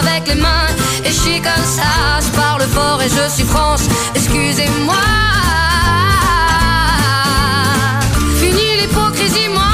avec les mains. Et je suis comme ça, je parle fort et je suis franche. Excusez-moi. Fini l'hypocrisie, moi.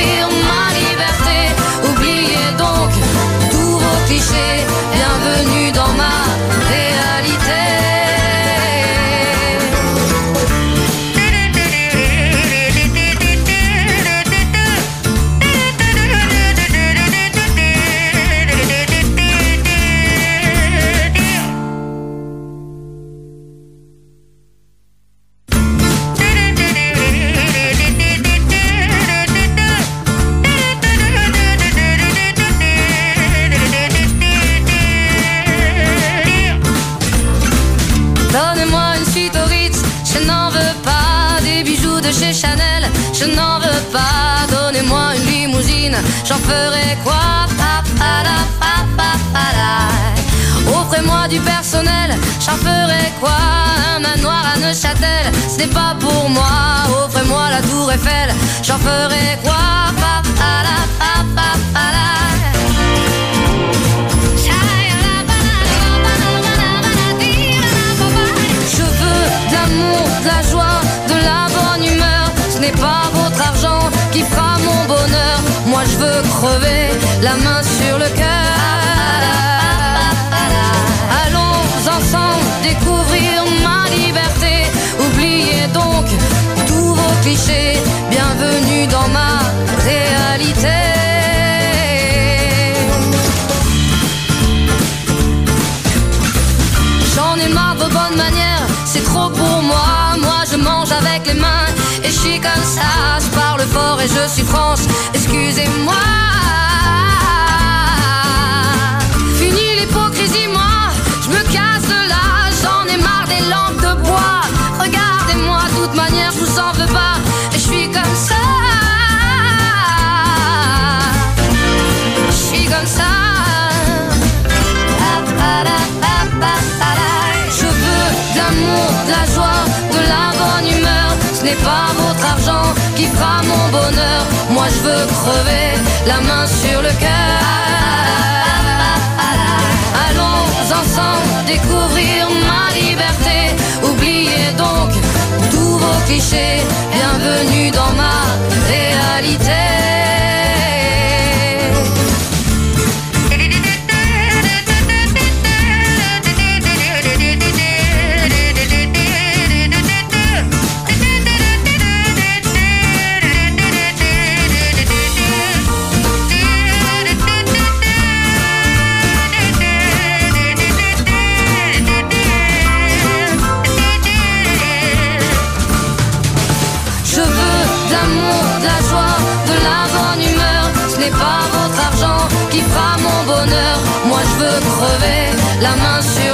clichés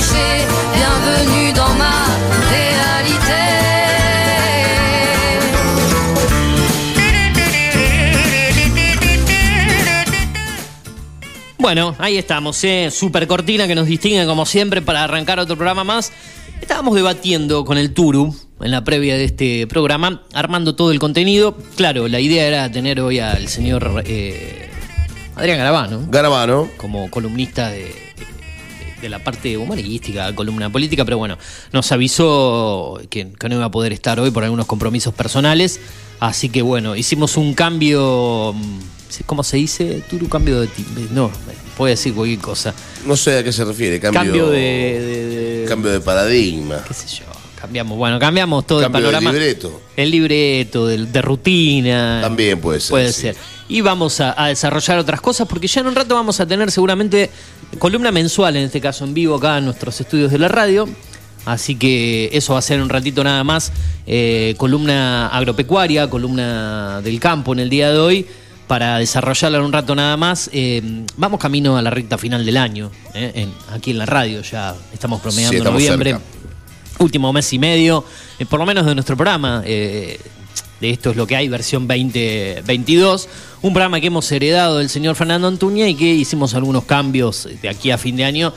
clichés. Bienvenue dans ma réalité. Bueno, ahí estamos, ¿eh? super cortina que nos distingue como siempre para arrancar otro programa más. Estábamos debatiendo con el Turu en la previa de este programa, armando todo el contenido. Claro, la idea era tener hoy al señor eh, Adrián Garabano Garabano. como columnista de, de- la parte humorística, columna política, pero bueno, nos avisó que, que no iba a poder estar hoy por algunos compromisos personales. Así que bueno, hicimos un cambio. mm, ¿Cómo se dice? Turu, cambio de. No, puedo decir cualquier cosa. No sé a qué se refiere. Cambio, Cambio, de, de- de- Cambio de paradigma. qué sé yo. Cambiamos, bueno, cambiamos todo Cambio el panorama. libreto. El libreto, de, de rutina. También puede ser, Puede sí. ser. Y vamos a, a desarrollar otras cosas porque ya en un rato vamos a tener seguramente columna mensual, en este caso en vivo, acá en nuestros estudios de la radio. Así que eso va a ser un ratito nada más. eh, columna agropecuaria, columna del campo en el día de hoy. Para desarrollarla en un rato nada más, eh, vamos camino a la recta final del año. eh, en- aquí en la radio ya estamos promediando Sí, noviembre cerca. Último mes y medio, eh, por lo menos de nuestro programa. eh, de esto es lo que hay, versión 2022. Un programa que hemos heredado del señor Fernando Antuña y que hicimos algunos cambios de aquí a fin de año.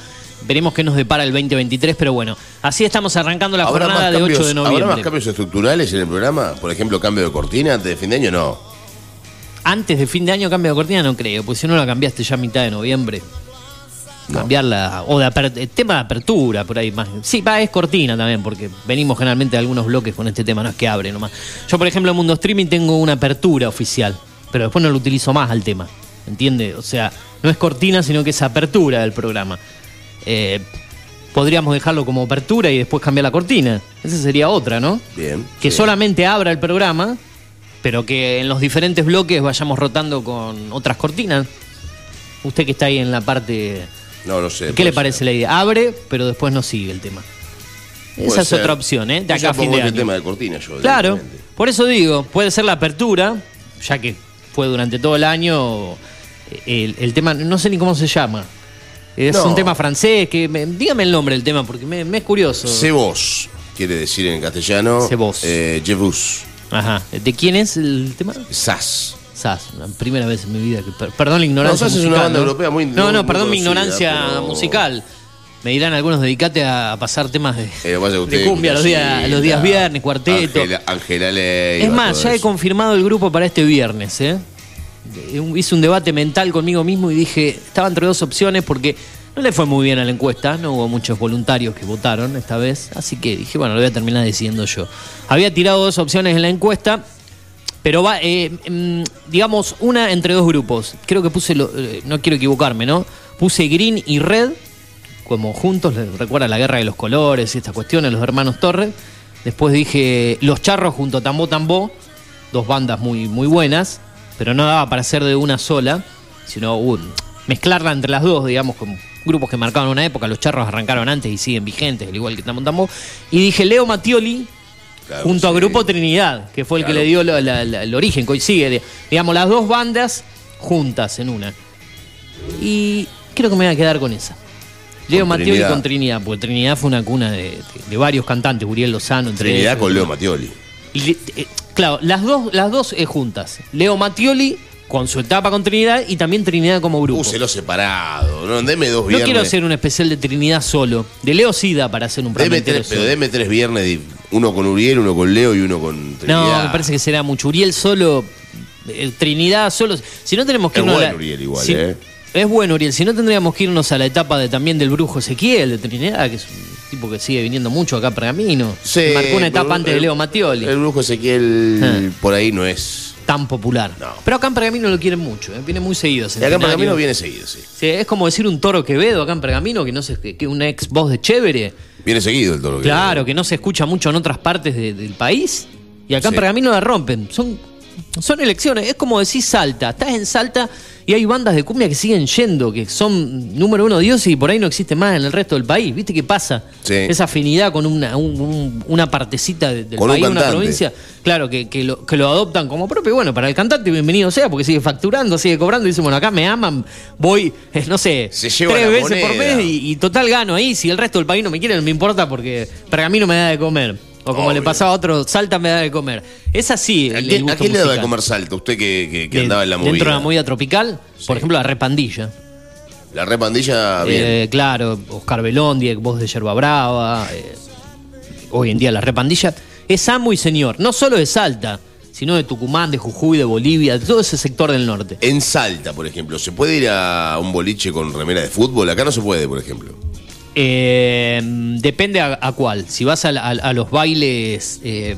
Veremos qué nos depara el 2023, pero bueno, así estamos arrancando la ¿Habrá jornada de cambios, 8 de ¿Habrá más noviembre. cambios estructurales en el programa? Por ejemplo, cambio de cortina antes de fin de año, no. Antes de fin de año cambio de cortina no creo, pues si no la cambiaste ya a mitad de noviembre. No. Cambiarla, o de aper- tema de apertura, por ahí más. Sí, va, es cortina también, porque venimos generalmente de algunos bloques con este tema, no es que abre nomás. Yo, por ejemplo, en Mundo Streaming tengo una apertura oficial, pero después no lo utilizo más al tema, ¿entiende? O sea, no es cortina, sino que es apertura del programa. Eh, podríamos dejarlo como apertura y después cambiar la cortina. Esa sería otra, ¿no? Bien. Que sí. solamente abra el programa, pero que en los diferentes bloques vayamos rotando con otras cortinas. Usted que está ahí en la parte... No, no sé. ¿Qué le ser. parece la idea? Abre, pero después no sigue el tema. Puede Esa es otra opción, ¿eh? De acá a fin de año. tema de cortina yo. Claro, por eso digo, puede ser la apertura, ya que fue durante todo el año el, el tema, no sé ni cómo se llama. Es No. un tema francés, que me- dígame el nombre del tema, porque me, me es curioso. Cebos, quiere decir en castellano. Cebos. Eh, Jebus. Ajá. ¿De quién es el tema? Sas. Sas, la primera vez en mi vida que. per- perdón la ignorancia. No, Sas es una musical, banda ¿no? europea muy- No, muy- no, muy perdón mi ignorancia pero- musical. Me dirán algunos, dedicate a pasar temas de, Eh, de cumbia los días, Gilda, los días viernes, cuarteto. Ángela, es más, ya he confirmado el grupo para este viernes. ¿eh? Hice un debate mental conmigo mismo y dije, estaba entre dos opciones porque no le fue muy bien a la encuesta, no hubo muchos voluntarios que votaron esta vez, así que dije, bueno, lo voy a terminar decidiendo yo. Había tirado dos opciones en la encuesta, pero va, eh, mm, digamos, una entre dos grupos. Creo que puse, lo- eh, no quiero equivocarme, ¿no? Puse Green y Red, como juntos, recuerda la guerra de los colores y estas cuestiones, los hermanos Torres. Después dije Los Charros junto a Tambo Tambo, dos bandas muy, muy buenas, pero no daba para ser de una sola, sino uh, mezclarla entre las dos, digamos, con grupos que marcaban una época. Los Charros arrancaron antes y siguen vigentes, al igual que Tambo Tambo. Y dije Leo Mattioli Claro, junto a sí. Grupo Trinidad, que fue el Claro. que le dio la- la- la- el origen, coincide, de- digamos, las dos bandas juntas en una. Y creo que me voy a quedar con esa. Leo Mattioli Trinidad. con Trinidad, porque Trinidad fue una cuna de, varios cantantes, Uriel Lozano, entre Trinidad ellos. con Leo Mattioli. Y eh, claro, las dos, las dos eh, juntas. Leo Mattioli con su etapa con Trinidad y también Trinidad como grupo. Úselo separado. No, deme dos no viernes. quiero hacer un especial de Trinidad solo. De Leo sí da para hacer un programa Deme tres, pero deme tres viernes, uno con Uriel, uno con Leo y uno con Trinidad. No, me parece que será mucho. Uriel solo, eh, Trinidad solo. Si no tenemos que Es irnos a bueno la- Uriel igual, si- ¿eh? Es bueno Uriel. Si no tendríamos que irnos a la etapa de también del brujo Ezequiel de Trinidad, que es un tipo que sigue viniendo mucho acá a Pergamino. Sí, Marcó una etapa pero antes de el- Leo Mattioli. El brujo Ezequiel Ah. por ahí no es. tan popular. No. Pero acá en Pergamino lo quieren mucho, ¿eh? viene muy seguido. Y acá en. Pergamino viene seguido, sí. Sí, es como decir un toro Quevedo acá en Pergamino, que no sé, que un ex voz de chévere. Viene seguido el toro. Claro, que no se escucha mucho en otras partes de- del país. Y acá en Sí. Pergamino la rompen. Son, son elecciones. Es como decir Salta. Estás en Salta y hay bandas de cumbia que siguen yendo, que son número uno dioses y por ahí no existe más en el resto del país. ¿Viste qué pasa? Sí. Esa afinidad con una, un- un- una partecita de- del Con un país, una provincia. Claro, que, que lo, que lo adoptan como propio. Bueno, para el cantante, bienvenido sea, porque sigue facturando, sigue cobrando. Y dice, bueno, acá me aman, voy, eh, no sé, Se lleva tres veces por mes y, y total gano ahí. Si el resto del país no me quiere, no me importa porque Pergamino me da de comer. O como Obvio. le pasaba a otro, Salta me da de comer. Es así. ¿A el- a quién le daba de musical. comer salto? Usted que, que- que De- andaba en la movida. Dentro de la movida tropical, por ejemplo, la repandilla. La repandilla, bien. Eh, claro, Oscar Belondi, voz de Yerba Brava. eh, hoy en día la repandilla es amo y señor. No solo de Salta, sino de Tucumán, de Jujuy, de Bolivia, de todo ese sector del norte. En Salta, por ejemplo, ¿se puede ir a un boliche con remera de fútbol? Acá no se puede, por ejemplo. Eh, depende a, a cuál. Si vas a, a- a los bailes eh,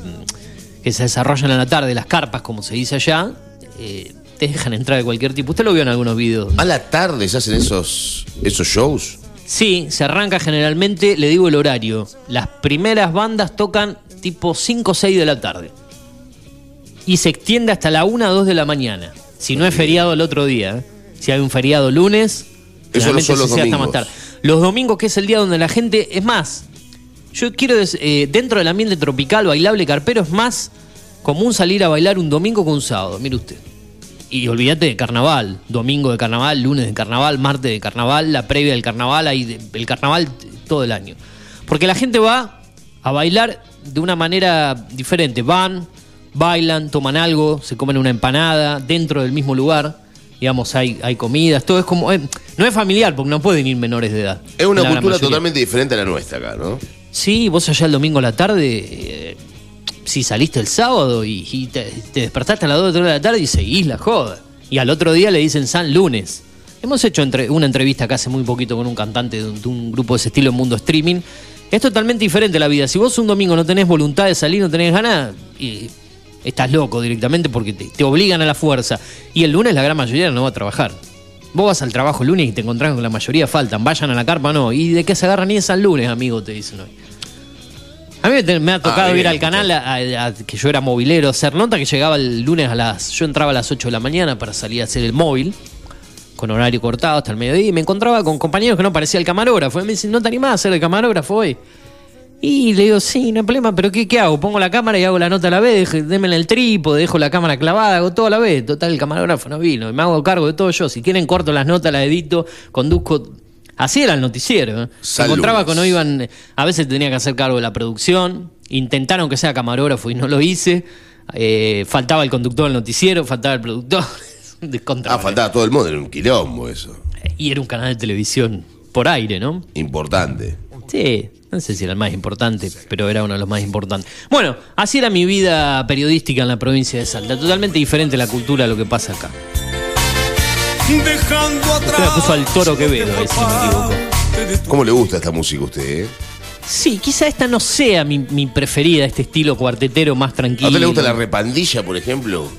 que se desarrollan a la tarde, las carpas, como se dice allá, eh, te dejan entrar de cualquier tipo. Usted lo vio en algunos videos. A la tarde se hacen esos, esos shows. Sí, se arranca generalmente, le digo el horario. Las primeras bandas tocan tipo 5 o 6 de la tarde. Y se extiende hasta la 1 o 2 de la mañana. Si no es feriado el otro día. ¿eh? Si hay un feriado lunes, Eso no son los se hace hasta domingos. más tarde. Los domingos, que es el día donde la gente. Es más, yo quiero. des- eh, dentro del ambiente tropical, bailable, carpero, es más común salir a bailar un domingo que un sábado. Mire usted. Y olvídate de carnaval, domingo de carnaval, lunes de carnaval, martes de carnaval, la previa del carnaval, de- el carnaval todo el año. Porque la gente va a bailar de una manera diferente. Van, bailan, toman algo, se comen una empanada dentro del mismo lugar. Digamos, hay, hay comidas, todo es como... eh, no es familiar porque no pueden ir menores de edad. Es una cultura totalmente diferente a la nuestra acá, ¿no? Sí, vos allá el domingo a la tarde, eh, si saliste el sábado y, y te, te despertaste a las 2 de la tarde y seguís la joda. Y al otro día le dicen San Lunes. Hemos hecho entre- una entrevista acá hace muy poquito con un cantante de un, de un grupo de ese estilo en Mundo Streaming. Es totalmente diferente la vida. Si vos un domingo no tenés voluntad de salir, no tenés ganas, y estás loco directamente porque te, te obligan a la fuerza. Y el lunes la gran mayoría no va a trabajar. Vos vas al trabajo el lunes y te encontrás con la mayoría faltan. Vayan a la carpa, no. ¿Y de qué se agarran? Ni es al lunes, amigo, te dicen hoy. A mí me ha tocado Ah, ir al canal, a- a- a- que yo era movilero, hacer nota que llegaba el lunes a las... Yo entraba a las 8 de la mañana para salir a hacer el móvil, con horario cortado hasta el mediodía, y me encontraba con compañeros que no parecía el camarógrafo. Y me dicen, ¿no te animás a ser el camarógrafo hoy? Y le digo, sí, no hay problema, pero ¿qué, qué hago? Pongo la cámara y hago la nota a la vez, déme el trípode, dejo la cámara clavada, hago todo a la vez. Total, el camarógrafo no vino, y me hago cargo de todo yo. Si quieren, corto las notas, las edito, conduzco. Así era el noticiero. ¿eh? Se encontraba con no iban. A veces tenía que hacer cargo de la producción. Intentaron que sea camarógrafo y no lo hice. Eh, faltaba el conductor del noticiero, faltaba el productor. Ah, faltaba todo el mundo, era un quilombo eso. Y era un canal de televisión por aire, ¿no? Importante. Sí, no sé si era el más importante, pero era uno de los más importantes. Bueno, así era mi vida periodística en la provincia de Salta. Totalmente diferente la cultura a lo que pasa acá. Dejando atrás. Usted me puso al toro Quevedo, ahí, si no me equivoco. ¿Cómo le gusta esta música a usted, eh? Sí, quizá esta no sea mi, mi preferida, este estilo cuartetero más ¿A tranquilo. usted le gusta la repandilla, por ejemplo?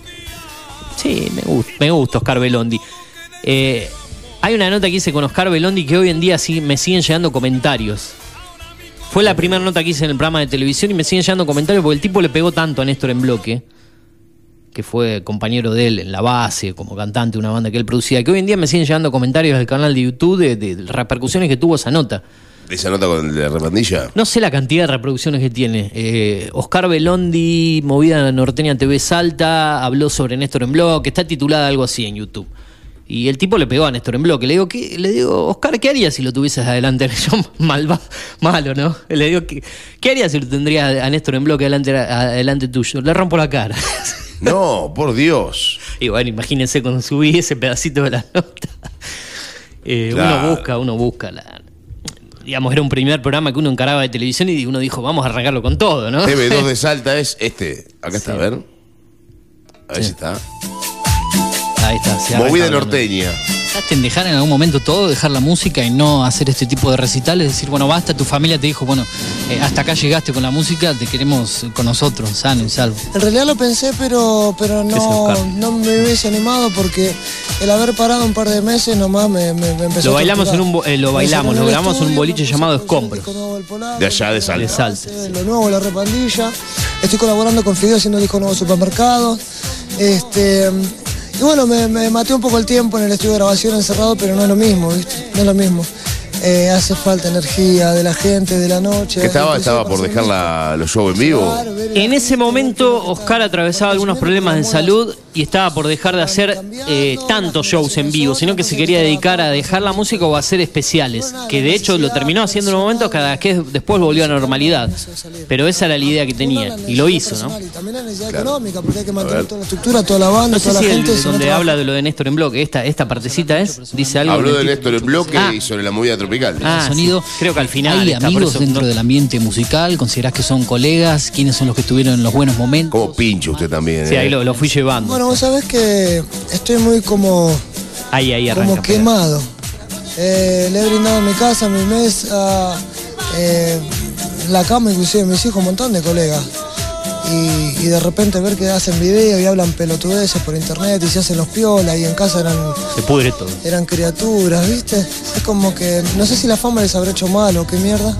Sí, me gusta, me gusta Oscar Belondi. Eh, hay una nota que hice con Oscar Belondi que hoy en día sí, me siguen llegando comentarios. Fue la primera nota que hice en el programa de televisión y me siguen llegando comentarios porque el tipo le pegó tanto a Néstor en bloque, que fue compañero de él en la base, como cantante de una banda que él producía, que hoy en día me siguen llegando comentarios del canal de YouTube de, de repercusiones que tuvo esa nota. ¿Esa nota con la repandilla? No sé la cantidad de reproducciones que tiene. Eh, Oscar Belondi, Movida Norteña TV Salta, habló sobre Néstor en Bloque, está titulada algo así en YouTube. Y el tipo le pegó a Néstor en Bloque. Le digo, ¿qué? le digo, Oscar, ¿qué harías si lo tuvieses adelante? Yo, malva, malo, ¿no? Le digo, ¿qué, qué harías si lo tendrías a Néstor en Bloque adelante, adelante tuyo? Le rompo la cara. No, por Dios. y bueno, imagínense cuando subí ese pedacito de la nota. Eh, Claro. Uno busca, uno busca la. Digamos, era un primer programa que uno encaraba de televisión y uno dijo, vamos a arrancarlo con todo, ¿no? TV2 de Salta es este. Acá está, a ver. A ver Sí. si está. Ahí está. se Movida hablando. norteña. ¿Pensaste en dejar en algún momento todo, dejar la música y no hacer este tipo de recitales? Decir, bueno, basta, tu familia te dijo, bueno, eh, hasta acá llegaste con la música, te queremos con nosotros, sano y salvo. En realidad lo pensé, pero, pero no, no me hubiese animado porque el haber parado un par de meses nomás me, me, me empezó Lo a bailamos torturar. en un eh, lo bailamos, lo grabamos en un estudio, boliche llamado a Escombros. De allá, de Salta. De Salta. eh, Lo nuevo, la repandilla. Estoy colaborando con Fideo haciendo el disco nuevo supermercado. Este, y bueno, me, me maté un poco el tiempo en el estudio de grabación encerrado, pero no es lo mismo, ¿viste? No es lo mismo. Eh, hace falta energía de la gente, de la noche. ¿Que estaba, estaba por dejar la- los shows en vivo? Claro, En ese momento, Oscar atravesaba algunos problemas de salud y estaba por dejar de hacer eh, tantos shows en vivo, sino que se quería dedicar a dejar la música o a hacer especiales, que de hecho lo terminó haciendo en un momento cada vez que después volvió a normalidad. Pero esa era la idea que tenía y lo hizo, ¿no? Personal Y también la necesidad económica, porque hay que mantener toda la estructura, toda la banda, No sé si el- donde habla de lo de Néstor en bloque, esta, esta partecita es, dice algo. Habló de Néstor en bloque Ah. y sobre la movida tropical. Ah, El sonido. sí. Creo que al final ¿Hay está, amigos eso dentro no- del ambiente musical? ¿Considerás que son colegas? ¿Quiénes son los que estuvieron en los buenos momentos? Como pinche usted también. Sí, eh? ahí lo, lo fui llevando. Bueno, vos sabés que estoy muy como, ahí, ahí arranca. como quemado. Eh, le he brindado mi casa, mi mesa, eh, la cama inclusive, mis hijos, un montón de colegas. Y, y de repente ver que hacen video y hablan pelotudeces por internet y se hacen los piolas y en casa eran, Se pudre todo. eran criaturas, ¿viste? Es como que, no sé si la fama les habrá hecho mal o qué mierda,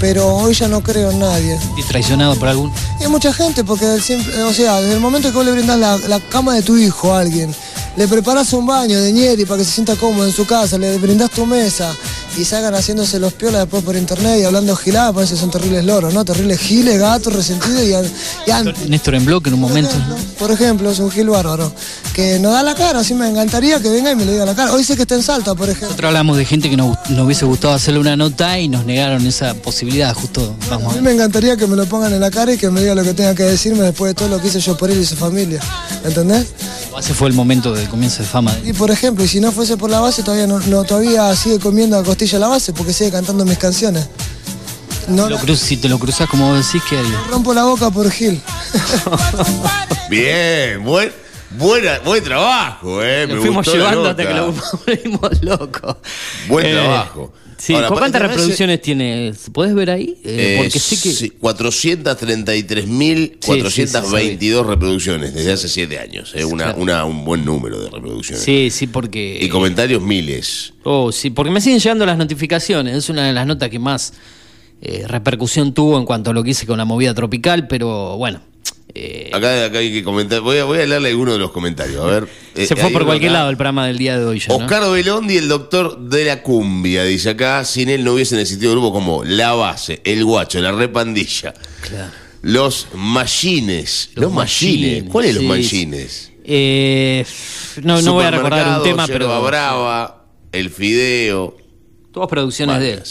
pero hoy ya no creo en nadie. ¿Y traicionado por algún? Y hay mucha gente, porque o sea, desde el momento que vos le brindás la, la cama de tu hijo a alguien, le preparás un baño de ñeri para que se sienta cómodo en su casa, le brindás tu mesa y salgan haciéndose los piolas después por internet y hablando giladas, parece que son terribles loros, ¿no? Terribles giles, gatos, resentidos y, y Néstor en bloque en un por momento. ejemplo, por ejemplo, es un gil bárbaro, que nos da la cara, así me encantaría que venga y me le diga la cara. Hoy sé que está en Salta, por ejemplo. Nosotros hablamos de gente que nos, nos hubiese gustado hacerle una nota y nos negaron esa posibilidad, justo. A Vamos mí a me encantaría que me lo pongan en la cara y que me diga lo que tenga que decirme después de todo lo que hice yo por él y su familia. ¿Entendés? Ese fue el momento del comienzo de fama. de- Y por ejemplo, y si no fuese por la base, todavía no, no- todavía sigue comiendo a costilla la base porque sigue cantando mis canciones. No Lo cruz- si te lo cruzas como vos decís, ¿qué harías? rompo la boca por Gil. Bien, buen, buena, buen trabajo, eh. Lo me fuimos gustó llevando hasta que lo volvimos locos. Buen trabajo. Sí, Ahora, ¿con ¿cuántas reproducciones tiene? ¿Puedes ver ahí? Eh, Eh, porque sé que. sí, 433.422 reproducciones desde hace 7 años. eh, una, claro. una- un buen número de reproducciones. Sí, sí, porque. Y comentarios miles. Oh, sí, porque me siguen llegando las notificaciones. Es una de las notas que más eh, repercusión tuvo en cuanto a lo que hice con la movida tropical, pero bueno. Eh, Acá, acá hay que comentar. Voy a, voy a leerle alguno de los comentarios. A ver. se Eh, fue por cualquier acá. lado el programa del día de hoy ya. ¿no? Oscar Belondi, el doctor de la cumbia, dice acá, sin él no hubiesen existido grupos como La Base, El Guacho, La Repandilla, Claro. Los Machines. Los, Los Machines. Machines, ¿Cuáles los sí, Machines? Eh, no, no voy a recordar un tema, pero. Brava, El Fideo. Todas producciones de él.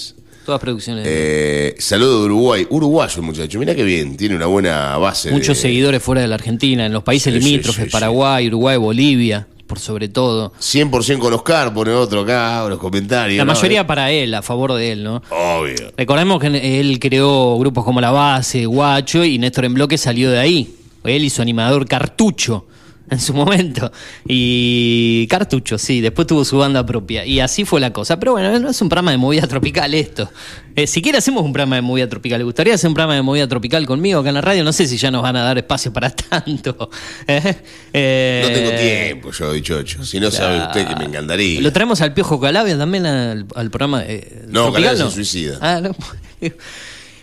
Todas producciones. Eh, saludo de Uruguay. Uruguayo, muchacho. Mira qué bien. Tiene una buena base. Muchos de- seguidores fuera de la Argentina, en los países sí, limítrofes, sí, sí. Paraguay, Uruguay, Bolivia, por sobre todo. 100% con Oscar, pone otro acá, los comentarios. La ¿no? mayoría para él, a favor de él, ¿no? Obvio. Recordemos que él creó grupos como La Base, Guacho y Néstor en Bloque salió de ahí. Él y su animador Cartucho en su momento. Y Cartucho, sí, después tuvo su banda propia. Y así fue la cosa. Pero bueno, no es un programa de movida tropical esto. Eh, si quiere hacemos un programa de movida tropical. ¿Le gustaría hacer un programa de movida tropical conmigo acá en la radio? No sé si ya nos van a dar espacio para tanto. ¿Eh? Eh, No tengo tiempo, yo, dichocho. Si no sabe usted que me encantaría. Lo traemos al Piojo Calabia también al, al programa. eh, No, tropical, Calabia se suicida. Ah, no.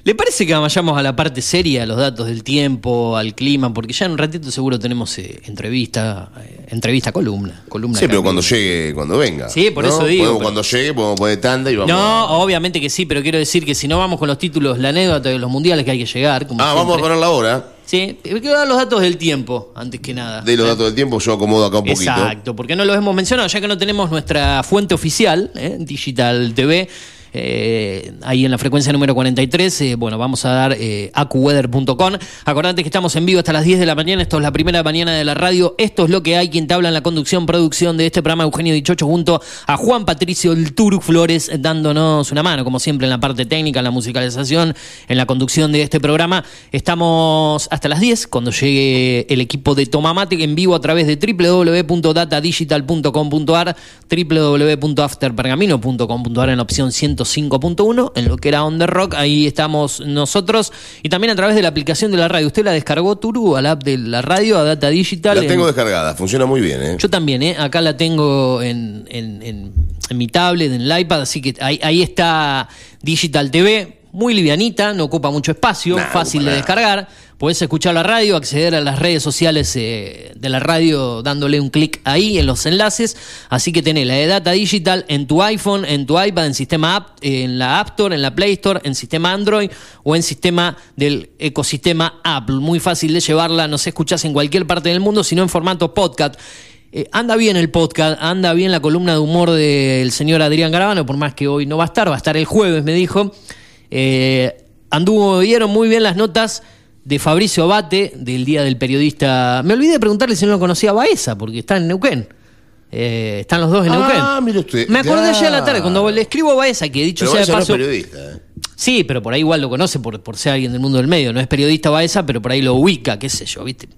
¿Le parece que vayamos a la parte seria, a los datos del tiempo, al clima? Porque ya en un ratito seguro tenemos eh, entrevista, eh, entrevista, columna. columna Sí, pero cuando llegue, cuando venga. Sí, por ¿no? eso digo, Podemos- pero- Cuando llegue, podemos poner tanda y vamos. No, a- obviamente que sí, pero quiero decir que si no vamos con los títulos, la anécdota de los mundiales que hay que llegar. Como Ah, vamos a siempre. poner la hora. Sí, quiero dar los datos del tiempo, antes que nada. De los datos del tiempo, yo acomodo acá un poquito. Exacto, porque no lo hemos mencionado, ya que no tenemos nuestra fuente oficial, ¿eh? Digital TV. Eh, ahí en la frecuencia número 43. eh, bueno, vamos a dar eh, acuweather.com. Acordate que estamos en vivo hasta las 10 de la mañana. Esto es la primera mañana de la radio. Esto es lo que hay. Quien te habla en la conducción, producción de este programa, Eugenio Dichocho, junto a Juan Patricio El Turu Flores, dándonos una mano, como siempre, en la parte técnica, en la musicalización, en la conducción de este programa. Estamos hasta las 10, cuando llegue el equipo de Tomamate en vivo a través de www.datadigital.com.ar, www.afterpergamino.com.ar en la opción 105.1, en lo que era On The Rock, ahí estamos nosotros, y también a través de la aplicación de la radio. ¿Usted la descargó, Turu, a la app de la radio, a Data Digital? La En- tengo descargada, funciona muy bien, ¿eh? yo también, ¿eh? acá la tengo en, en- mi tablet, en el iPad, así que ahí, ahí está Digital TV, muy livianita, no ocupa mucho espacio, Nah, fácil de nada. descargar. Podés escuchar la radio, acceder a las redes sociales eh, de la radio dándole un clic ahí en los enlaces. Así que tenés la de Data Digital en tu iPhone, en tu iPad, en sistema app, en la App Store, en la Play Store, en sistema Android o en sistema del ecosistema Apple. Muy fácil de llevarla, no se escuchás en cualquier parte del mundo, sino en formato podcast. Eh, anda bien el podcast, anda bien la columna de humor del señor Adrián Garabano, por más que hoy no va a estar, va a estar el jueves, me dijo. Eh, anduvo, vieron muy bien las notas de Fabricio Abate del Día del Periodista. Me olvidé de preguntarle si no lo conocía a Baeza, porque está en Neuquén. Eh, están los dos en Ah, Neuquén. mire usted, Me acordé ayer a la tarde, cuando le escribo a Baeza, que dicho Pero sea de ese no es paso. periodista, ¿eh? Sí, pero por ahí igual lo conoce por, por ser alguien del mundo del medio. No es periodista Baeza, pero por ahí lo ubica, qué sé yo, ¿viste?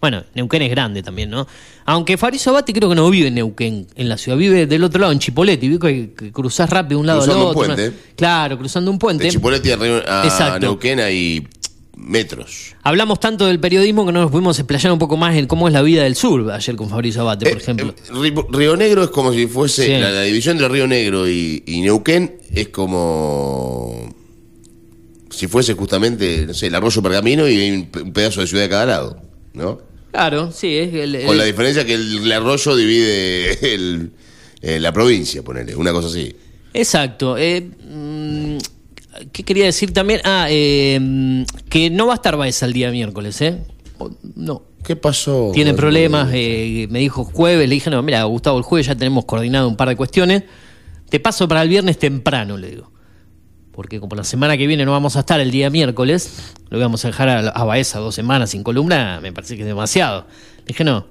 Bueno, Neuquén es grande también, ¿no? Aunque Fabrizio Abate creo que no vive en Neuquén, en la ciudad, vive del otro lado, en Chipolete. Y que, que cruzás rápido de un lado Cruzando al un otro. puente. ¿no? Claro, cruzando un puente. De Chipolete a, a. Neuquén hay metros. Hablamos tanto del periodismo que no nos pudimos explayar un poco más en cómo es la vida del sur ayer con Fabrizio Abate, por Eh, ejemplo. eh, Río Negro es como si fuese. Sí. La, la división entre Río Negro y, y Neuquén es como. Si fuese justamente, no sé, el arroyo pergamino y un, un pedazo de ciudad de cada lado, ¿no? Claro, sí, es el, Con la diferencia que el, el arroyo divide el- eh, la provincia, ponele, una cosa así. Exacto. eh, mm, ¿Qué quería decir también? Ah, eh, mm, que no va a estar Baeza el día miércoles, ¿eh? No. ¿Qué pasó? Tiene problemas, eh, me dijo jueves, le dije, no, mira, Gustavo, el jueves ya tenemos coordinado un par de cuestiones. Te paso para el viernes temprano, le digo. Porque como la semana que viene no vamos a estar el día miércoles, lo vamos a dejar a, a Baeza dos semanas sin columna, me parece que es demasiado. Le dije, no,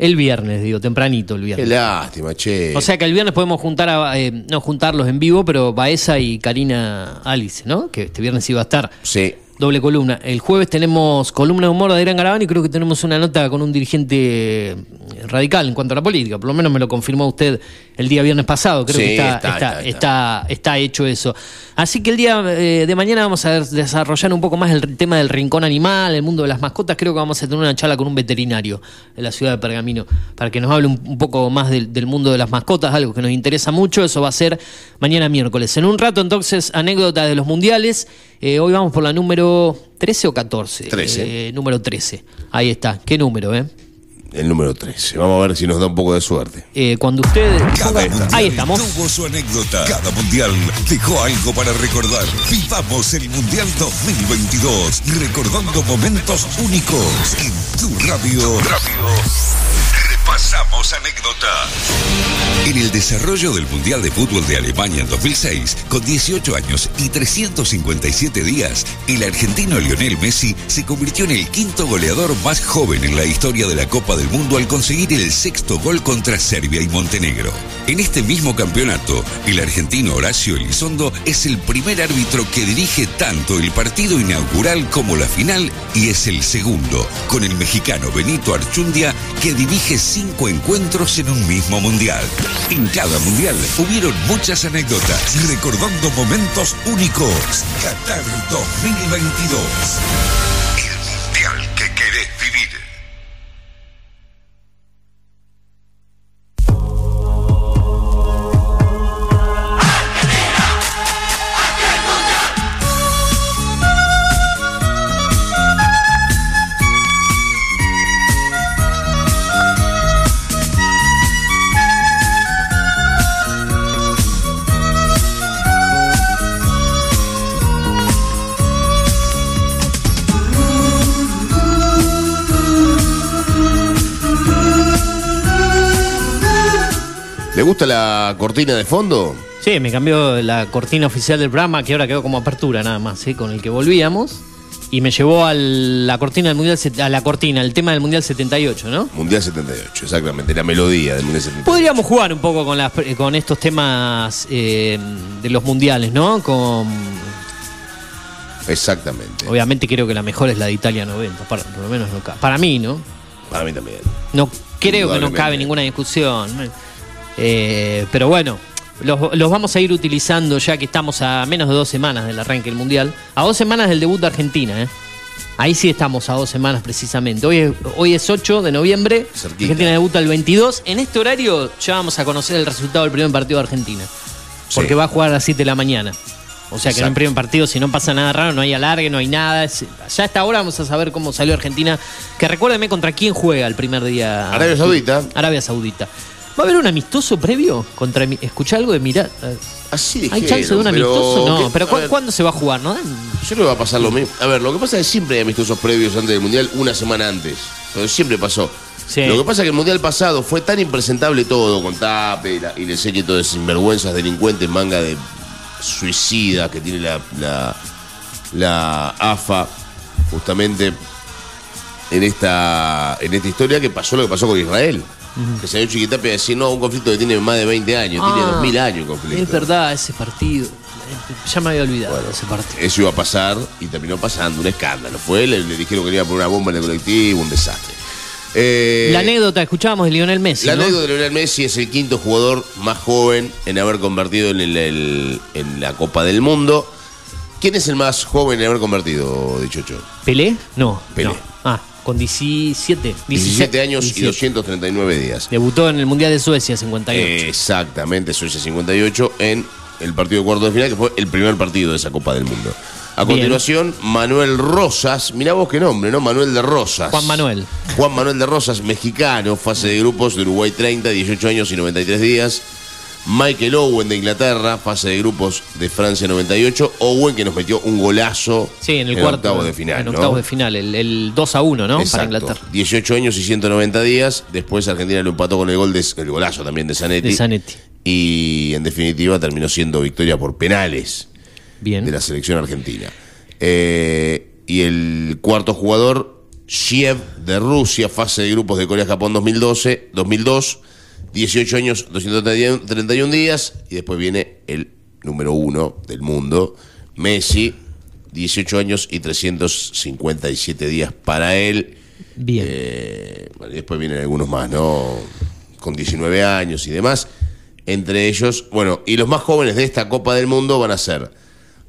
el viernes, digo, tempranito el Qué viernes. lástima, che. O sea que el viernes podemos juntar a, eh, no juntarlos en vivo, pero Baeza y Karina Alice, ¿no? Que este viernes iba a estar. sí. Doble columna. El jueves tenemos columna de humor de Adrián Garabán y creo que tenemos una nota con un dirigente radical en cuanto a la política. Por lo menos me lo confirmó usted el día viernes pasado. Creo Sí, que está, está, está, está, hecho eso. Así que el día eh, de mañana vamos a desarrollar un poco más el tema del rincón animal, el mundo de las mascotas. Creo que vamos a tener una charla con un veterinario de la ciudad de Pergamino para que nos hable un, un poco más del, del mundo de las mascotas, algo que nos interesa mucho. Eso va a ser mañana miércoles. En un rato, entonces, anécdotas de los mundiales. Eh, hoy vamos por la número 13 o 14. 13. Eh, número 13. Ahí está. ¿Qué número, eh? El número 13. Vamos a ver si nos da un poco de suerte. Eh, cuando usted. Cada mundial Ahí estamos. tuvo su anécdota. Cada mundial dejó algo para recordar. Vivamos el Mundial 2022, recordando momentos únicos en tu radio. Repasamos anécdotas. En el desarrollo del Mundial de Fútbol de Alemania en 2006, con 18 años y 357 días, el argentino Lionel Messi se convirtió en el quinto goleador más joven en la historia de la Copa del Mundo al conseguir el sexto gol contra Serbia y Montenegro. En este mismo campeonato, el argentino Horacio Elizondo es el primer árbitro que dirige tanto el partido inaugural como la final y es el segundo, con el mexicano Benito Archundia, que dirige cinco encuentros en un mismo mundial. En cada mundial hubieron muchas anécdotas, recordando momentos únicos. Qatar 2022. Gusta la cortina de fondo? Sí, me cambió la cortina oficial del programa, que ahora quedó como apertura nada más, ¿sí? con el que volvíamos. Y me llevó a la cortina del Mundial, a la cortina, el tema del Mundial 78, ¿no? Mundial 78, exactamente, la melodía del Mundial 78. Podríamos jugar un poco con, las, con estos temas eh, de los mundiales, ¿no? Con, Exactamente. obviamente creo que la mejor es la de Italia 90, para, por lo menos no para mí, ¿no? Para mí también. No creo que no cabe ninguna discusión. Eh, pero bueno, los, los vamos a ir utilizando ya que estamos a menos de dos semanas del arranque del Mundial. A dos semanas del debut de Argentina, ¿eh? Ahí sí estamos a dos semanas precisamente. Hoy es, hoy es 8 de noviembre. Cerquita. Argentina debuta el 22. En este horario ya vamos a conocer el resultado del primer partido de Argentina. Porque Sí. va a jugar a las 7 de la mañana. O sea que en Exacto. el primer partido, si no pasa nada raro, no hay alargue, no hay nada. Ya a esta hora vamos a saber cómo salió Argentina. Que recuérdeme contra quién juega el primer día. Arabia Saudita. Arabia Saudita. ¿Va a haber un amistoso previo? contra ¿Escuché algo de mirar? Así ¿Hay dijeron, chance de un pero amistoso? No, pero a ¿cu- ver, ¿cuándo se va a jugar? ¿no? Yo creo que va a pasar lo mismo. A ver, lo que pasa es que siempre hay amistosos previos antes del Mundial, una semana antes. Pero siempre pasó. Sí. Lo que pasa es que el Mundial pasado fue tan impresentable todo, con Tape y, la- y el séquito de sinvergüenzas, delincuentes, manga de suicida que tiene la, la, la AFA, justamente en esta, en esta historia que pasó lo que pasó con Israel. Que salió Chiquitape a decir, no, un conflicto que tiene más de 20 años, tiene Ah, 2000 años el conflicto. Es verdad, ese partido. Ya me había olvidado de ese partido. Eso iba a pasar y terminó pasando, un escándalo. Fue, le, le dijeron que le iba a poner una bomba en el colectivo, un desastre. Eh, La anécdota, escuchábamos de Lionel Messi. la ¿no? anécdota de Lionel Messi es el quinto jugador más joven en haber convertido en, el- el- en la Copa del Mundo. ¿Quién es el más joven en haber convertido, Dichocho? ¿Pelé? No. Pelé. no. Con 17. 17 años 17. y 239 días. Debutó en el Mundial de Suecia 58. Exactamente, Suecia 58 en el partido de cuarto de final, que fue el primer partido de esa Copa del Mundo. A Bien. continuación, Manuel Rosas, mirá vos qué nombre, ¿no? Manuel de Rosas. Juan Manuel. Juan Manuel de Rosas, mexicano, fase de grupos de Uruguay 30, 18 años y 93 días. Michael Owen de Inglaterra, fase de grupos de Francia 98. Owen que nos metió un golazo Sí, en el cuarto. octavo de final. En ¿no? octavos de final, el, el 2 a 1, ¿no? Para. Inglaterra. 18 años y 190 días. Después Argentina lo empató con el gol de, el golazo también de Zanetti. De Zanetti. Y en definitiva terminó siendo victoria por penales Bien. de la selección argentina. Eh, y el cuarto jugador, Shiev de Rusia, fase de grupos de Corea-Japón 2012, 2002, 18 años, 231 días. Y después viene el número uno del mundo, Messi, 18 años y 357 días para él. Bien. Eh, bueno, y después vienen algunos más, ¿no? Con 19 años y demás. Entre ellos, bueno, y los más jóvenes de esta Copa del Mundo van a ser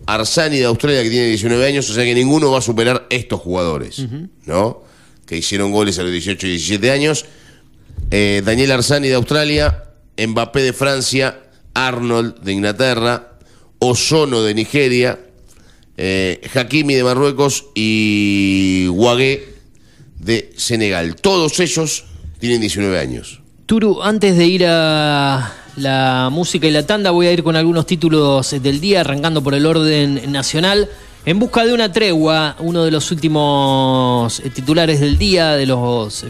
Arsani de Australia, que tiene 19 años, o sea que ninguno va a superar estos jugadores, ¿no? Que hicieron goles a los 18 y 17 años. Eh, Daniel Arsani de Australia, Mbappé de Francia, Arnold de Inglaterra, Ozono de Nigeria, eh, Hakimi de Marruecos y Guagué de Senegal. Todos ellos tienen 19 años. Turu, antes de ir a la música y la tanda, voy a ir con algunos títulos del día, arrancando por el orden nacional. En busca de una tregua, uno de los últimos eh, titulares del día, de los eh,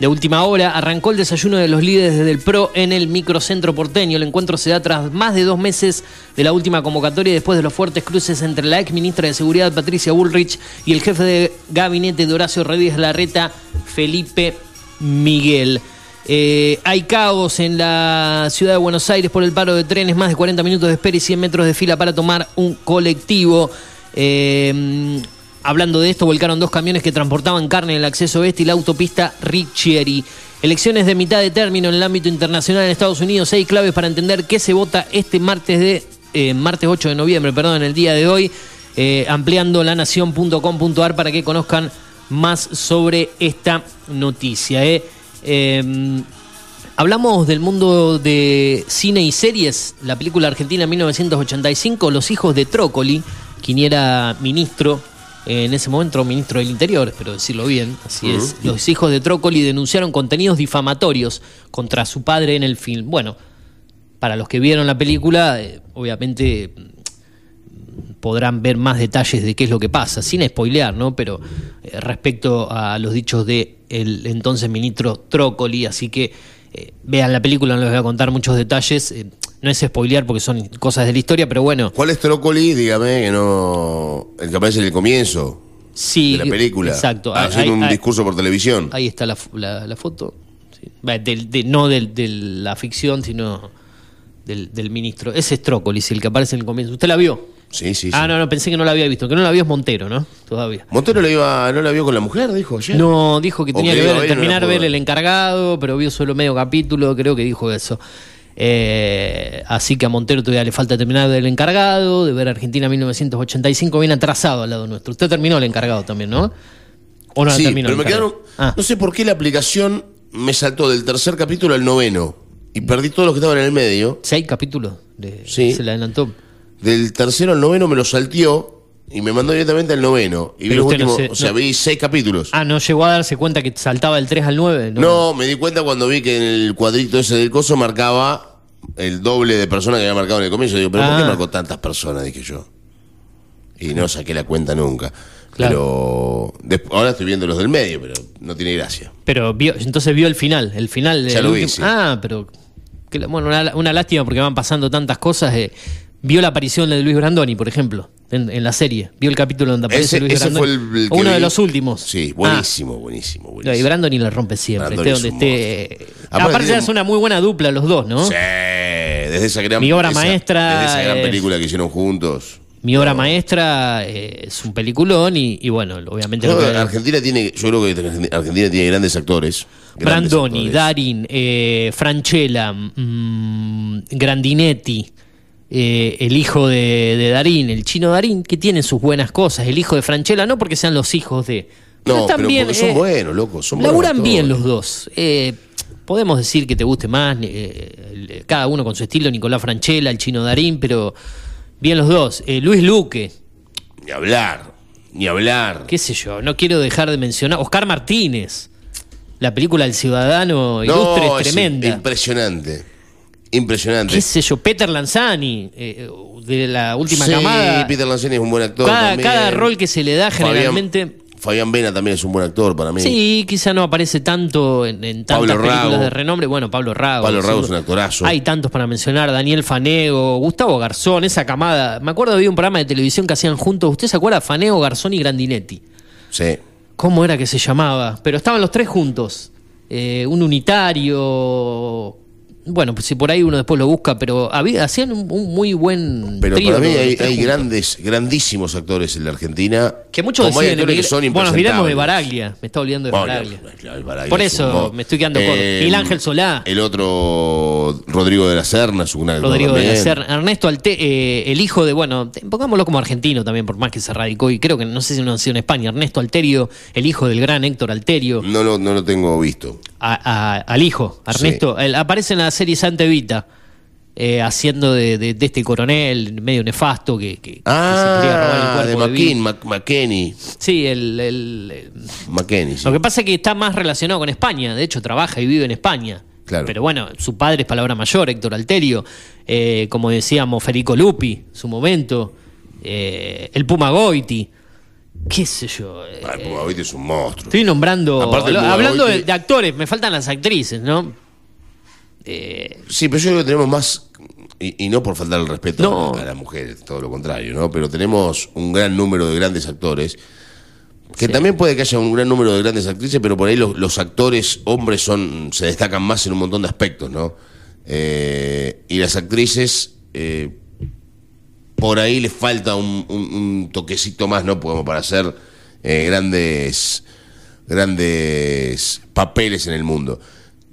de última hora, arrancó el desayuno de los líderes del PRO en el microcentro porteño. El encuentro se da tras más de dos meses de la última convocatoria y después de los fuertes cruces entre la ex ministra de Seguridad Patricia Bullrich y el jefe de gabinete de Horacio Rodríguez Larreta, Felipe Miguel. Eh, hay caos en la ciudad de Buenos Aires por el paro de trenes, más de 40 minutos de espera y 100 metros de fila para tomar un colectivo. Eh, hablando de esto, volcaron dos camiones que transportaban carne en el acceso oeste y la autopista Riccieri. Elecciones de mitad de término en el ámbito internacional en Estados Unidos. Seis claves para entender qué se vota este martes de eh, martes 8 de noviembre, perdón, en el día de hoy. Eh, ampliando lanación.com.ar para que conozcan más sobre esta noticia. eh. Eh, hablamos del mundo de cine y series. La película argentina 1985, Los hijos de Trócoli, quien era ministro, en ese momento ministro del Interior, espero decirlo bien, así es. Los hijos de Trócoli denunciaron contenidos difamatorios contra su padre en el film. Bueno, para los que vieron la película, eh, obviamente podrán ver más detalles de qué es lo que pasa, sin spoilear, ¿no? Pero eh, respecto a los dichos de el entonces ministro Trócoli, así que eh, vean la película, no les voy a contar muchos detalles. No es spoilear porque son cosas de la historia, pero bueno, ¿Cuál es Trócoli? Dígame que no. El que aparece en el comienzo sí. de la película. Exacto. Haciendo Ahí- un ahí- discurso por televisión. Ahí está la, la- la foto. Sí. Del- de- no de la ficción, sino del, del ministro. Ese es Trócolis, el que aparece en el comienzo. ¿Usted la vio? Sí, sí, sí. Ah, no, no, pensé que no la había visto. Que no la vio es Montero, ¿no? Todavía. Montero le iba, no la vio con la mujer, dijo ayer. No, dijo que tenía que ver, no terminar de ver ver. el encargado, pero vio solo medio capítulo, creo que dijo eso. Eh, así que a Montero todavía le falta terminar del encargado, de ver Argentina 1985, bien atrasado al lado nuestro. Usted terminó el encargado también, ¿no? ¿O no sí, terminó pero el me quedaron. Ah. No sé por qué la aplicación me saltó del tercer capítulo al noveno. Y perdí todos los que estaban en el medio. Seis capítulos. De, Sí. Se le adelantó. Del tercero al noveno me lo salteó y me mandó directamente al noveno. Y vi los no últimos, se- o sea, no- vi seis capítulos. Ah, ¿no llegó a darse cuenta que saltaba del 3 al 9? no. me di cuenta cuando vi que en el cuadrito ese del coso marcaba el doble de personas que había marcado en el comienzo. Digo, ¿pero por qué Ah. marcó tantas personas? Dije yo. Y no saqué la cuenta nunca. Claro. Pero desp- ahora estoy viendo los del medio, pero no tiene gracia. Pero vio, entonces vio el final, el final Ya del lo vi, sí. Ah, pero que bueno, una, una lástima porque van pasando tantas cosas. eh. Vio la aparición de Luis Brandoni, por ejemplo, en, en la serie. Vio el capítulo donde aparece Ese, Luis ese fue Brandoni. el, el que Uno de los últimos. Sí, Ah. buenísimo, buenísimo, buenísimo. y Brandoni la rompe siempre, esté donde esté. Aparte Aparte, es una muy buena dupla los dos, ¿no? Sí, desde esa gran Mi obra esa- maestra Desde esa gran película que hicieron juntos. Mi obra maestra eh, es un peliculón y, y bueno, obviamente. Que- Argentina tiene, yo creo que Argentina tiene grandes actores. grandes Brandoni, actores. Darin, eh, Franchella, mm, Grandinetti, eh, el hijo de, de Darín, el chino Darín, que tiene sus buenas cosas. El hijo de Franchella, no porque sean los hijos de. No, pero porque son eh, buenos, locos. Son buenos laburan bien los dos. Eh, podemos decir que te guste más, eh, el- cada uno con su estilo, Nicolás Franchella, el chino Darín, pero bien los dos. Eh, Luis Luque, Ni hablar, ni hablar. qué sé yo, no quiero dejar de mencionar. Oscar Martínez, la película El Ciudadano No, Ilustre es tremenda. impresionante. Impresionante. qué sé yo, Peter Lanzani, eh, de la última Sí, camada. Peter Lanzani es un buen actor. cada, también. cada rol que se le da generalmente. Fabián Vena también es un buen actor para mí. Sí, quizá no aparece tanto en, en tantas Pablo películas Rago. de renombre. Bueno, Pablo Rago. Pablo Rago es un actorazo. Hay tantos para mencionar. Daniel Fanego, Gustavo Garzón, esa camada. Me acuerdo había un programa de televisión que hacían juntos. ¿Usted se acuerda? Fanego, Garzón y Grandinetti. Sí. ¿Cómo era que se llamaba? Pero estaban los tres juntos. Eh, un unitario. Bueno, pues si por ahí uno después lo busca, pero había, hacían un, un muy buen. Pero trío para mí hay, grandes, grandísimos actores en la Argentina. Que muchos Como hay deciden que son Bueno, nos olvidamos de. Baraglia. Me está olvidando de Bueno, Baraglia. claro, el Baraglia Por eso me estoy quedando corto. Miguel Ángel Solá. El otro, Rodrigo de la Serna, es un actor Rodrigo de la también. Serna, Ernesto Alte, eh, el hijo de, bueno, pongámoslo como argentino también, por más que se radicó, y creo que no sé si no nació en España, Ernesto Alterio, el hijo del gran Héctor Alterio, No lo, no lo tengo visto. A- a- al hijo, Ernesto, él aparece en la serie Santa Evita, eh, haciendo de, de- de este coronel medio nefasto que, que- que se quería robar el Ah, cuerpo de de McKenny. Sí, el- el- el, McKenny, sí. Lo que pasa es que está más relacionado con España, de hecho trabaja y vive en España. Claro. Pero bueno, su padre es palabra mayor, Héctor Alterio, eh, como decíamos, Federico Lupi, su momento, eh, el Puma Goiti, qué sé yo. eh, es un monstruo. estoy nombrando, Aparte, lo- hablando de, actores, me faltan las actrices, ¿no? Eh, Sí, pero yo creo que tenemos más, y, y no por faltar el respeto No. a, las mujeres, todo lo contrario, ¿no? Pero tenemos un gran número de grandes actores. Que también puede que haya un gran número de grandes actrices, pero por ahí los, los actores hombres son se destacan más en un montón de aspectos, ¿no? Eh, y las actrices, eh, por ahí les falta un, un- un toquecito más, ¿no? Como para hacer eh, grandes, grandes papeles en el mundo.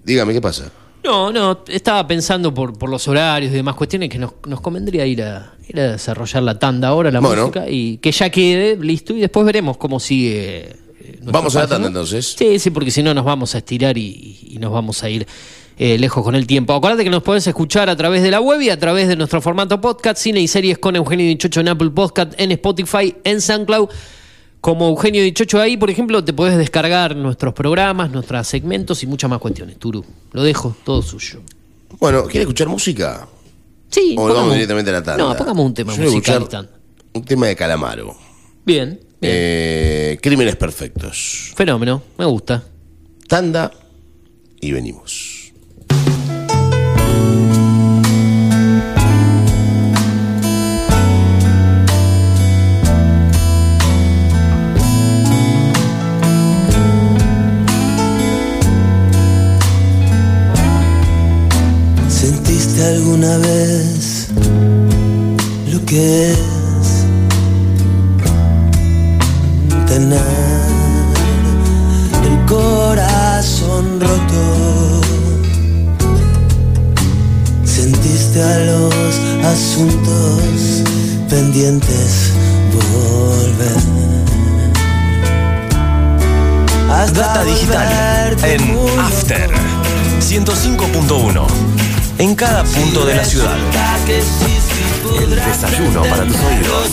Dígame, ¿qué pasa? no, no, estaba pensando por, por los horarios y demás cuestiones que nos, nos convendría ir a, ir a desarrollar la tanda ahora, la Bueno. música, y que ya quede listo y después veremos cómo sigue. eh, Vamos a la tanda entonces. Sí, sí, porque si no nos vamos a estirar y, y nos vamos a ir eh, lejos con el tiempo. Acuérdate que nos podés escuchar a través de la web y a través de nuestro formato podcast, cine y series con Eugenio Dichocho en Apple Podcast, en Spotify, en SoundCloud. Como Eugenio Dichocho ahí, por ejemplo, te podés descargar nuestros programas, nuestros segmentos y muchas más cuestiones. Turu, lo dejo todo suyo. Bueno, ¿quiere escuchar música? Sí, O vamos directamente a la tanda. No, pongamos un tema Yo musical. Un tema de Calamaro. Bien, bien. Eh, Crímenes perfectos. Fenómeno, me gusta. Tanda y venimos. ¿Supiste alguna vez lo que es tener el corazón roto? Sentiste a los asuntos pendientes volver. Hasta Data digital en After 105.1. En cada punto de la ciudad. El desayuno para tus oídos.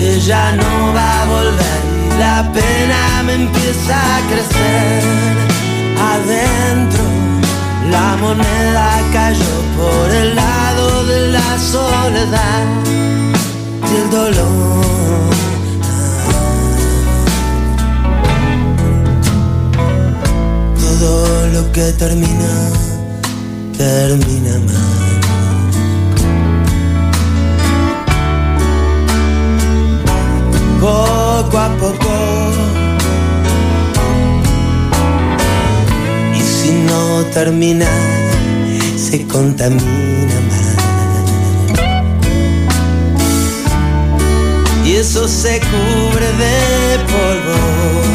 Ella no va a volver la pena me empieza a crecer. Adentro la moneda cayó por el lado de la soledad y el dolor. Todo lo que termina, termina mal. Poco a poco. Y si no termina, se contamina más. Y eso se cubre de polvo.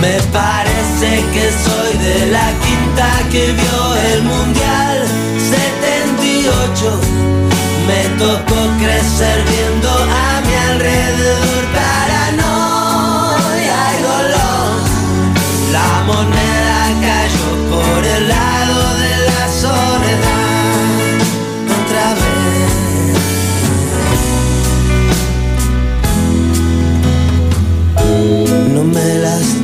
Me parece que soy de la quinta que vio el Mundial 78. Me tocó crecer viendo a mi alrededor paranoia y dolor. La moneda cayó por el lado de la soledad. Otra vez. No me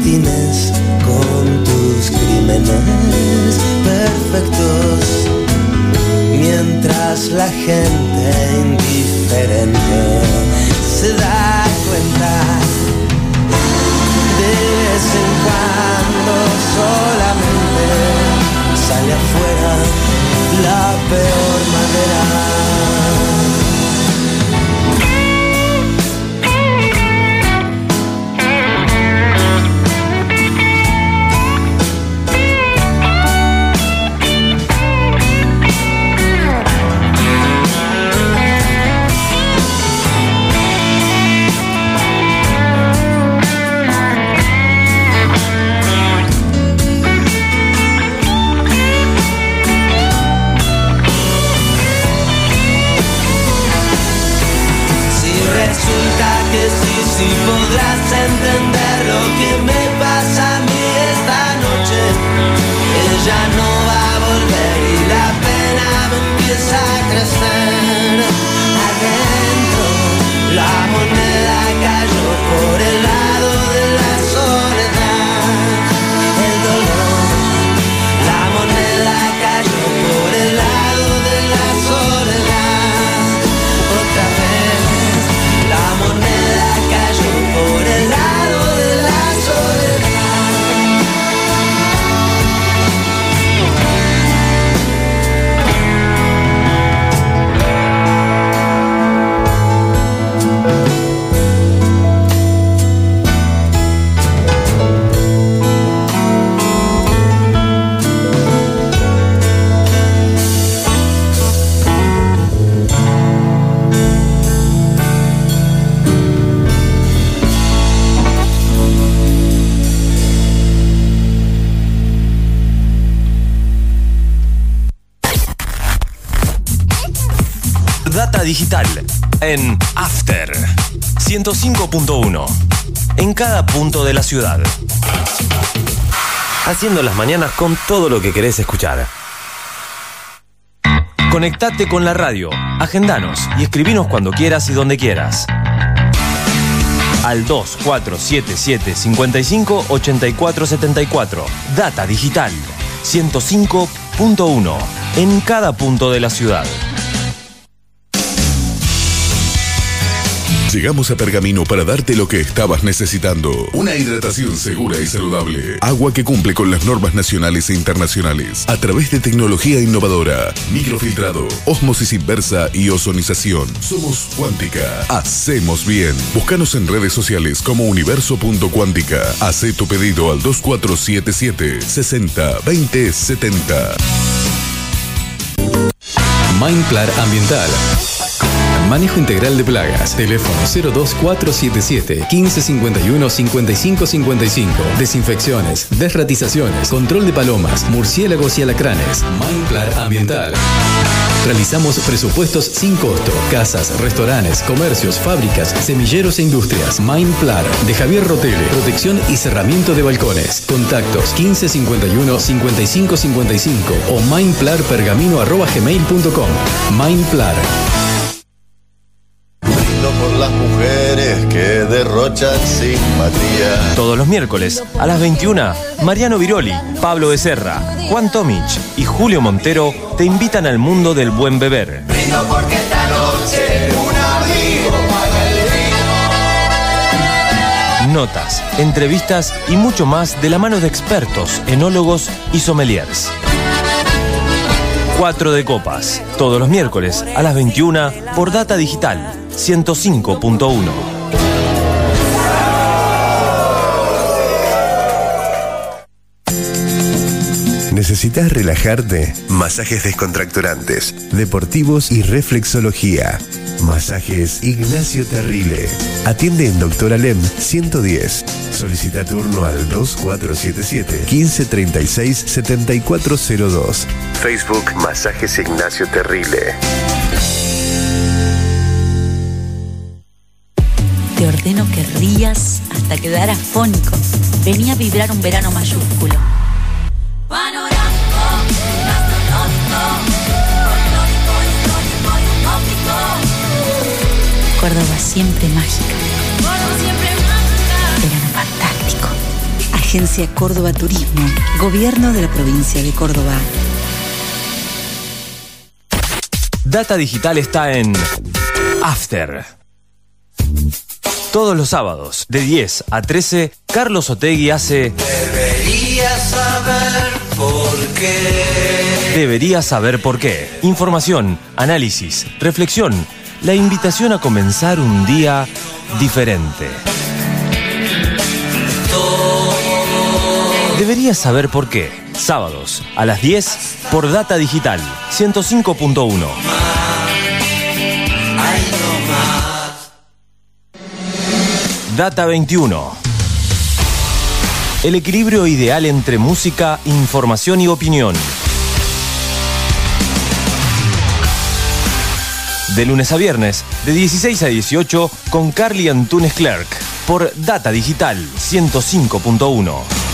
con tus crímenes perfectos. Mientras la gente indiferente se da cuenta de vez en cuando solamente sale afuera digital en After 105.1. En cada punto de la ciudad. Haciendo las mañanas con todo lo que querés escuchar. Conectate con la radio, agendanos y escribinos cuando quieras y donde quieras. Al 2477 55 84 74. Data digital 105.1. En cada punto de la ciudad. Llegamos a Pergamino para darte lo que estabas necesitando. Una hidratación segura y saludable. Agua que cumple con las normas nacionales e internacionales. A través de tecnología innovadora. Microfiltrado, osmosis inversa y ozonización. Somos Cuántica. Hacemos bien. Búscanos en redes sociales como universo.cuántica. Haz tu pedido al 2477 60 20 70. Mindclar Ambiental. Manejo integral de plagas. Teléfono 02477 1551 5555. Desinfecciones, desratizaciones, control de palomas, murciélagos y alacranes. Mindclar Ambiental. Realizamos presupuestos sin costo. Casas, restaurantes, comercios, fábricas, semilleros e industrias. Mindplar de Javier Rotele. Protección y cerramiento de balcones. Contactos 1551 5555 o mindplarpergamino.gmail.com. Mindplar. Todos los miércoles a las 21, Mariano Viroli, Pablo Becerra, Juan Tomich y Julio Montero te invitan al mundo del buen beber. Brindo porque esta noche un amigo paga el vino. Notas, entrevistas y mucho más de la mano de expertos, enólogos y sommeliers. 4 de copas, todos los miércoles a las 21 por Data Digital 105.1. ¿Necesitas relajarte? Masajes descontracturantes, deportivos y reflexología. Masajes Ignacio Terrile. Atiende en Doctor Alem 110. Solicita turno al 2477 1536 7402. Facebook Masajes Ignacio Terrile. Te ordeno que rías hasta quedar afónico. Venía a vibrar un verano mayúsculo. Córdoba siempre mágica. Verano fantástico. Agencia Córdoba Turismo. Gobierno de la provincia de Córdoba. Data Digital está en After. Todos los sábados, de 10 a 13, Carlos Otegui hace Deberías saber por qué. Deberías saber por qué. Información, análisis, reflexión. La invitación a comenzar un día diferente. Deberías saber por qué. Sábados a las 10 por Data Digital 105.1. Data 21. El equilibrio ideal entre música, información y opinión. De lunes a viernes, de 16 a 18, con Carly Antunes Clerk, por Data Digital 105.1.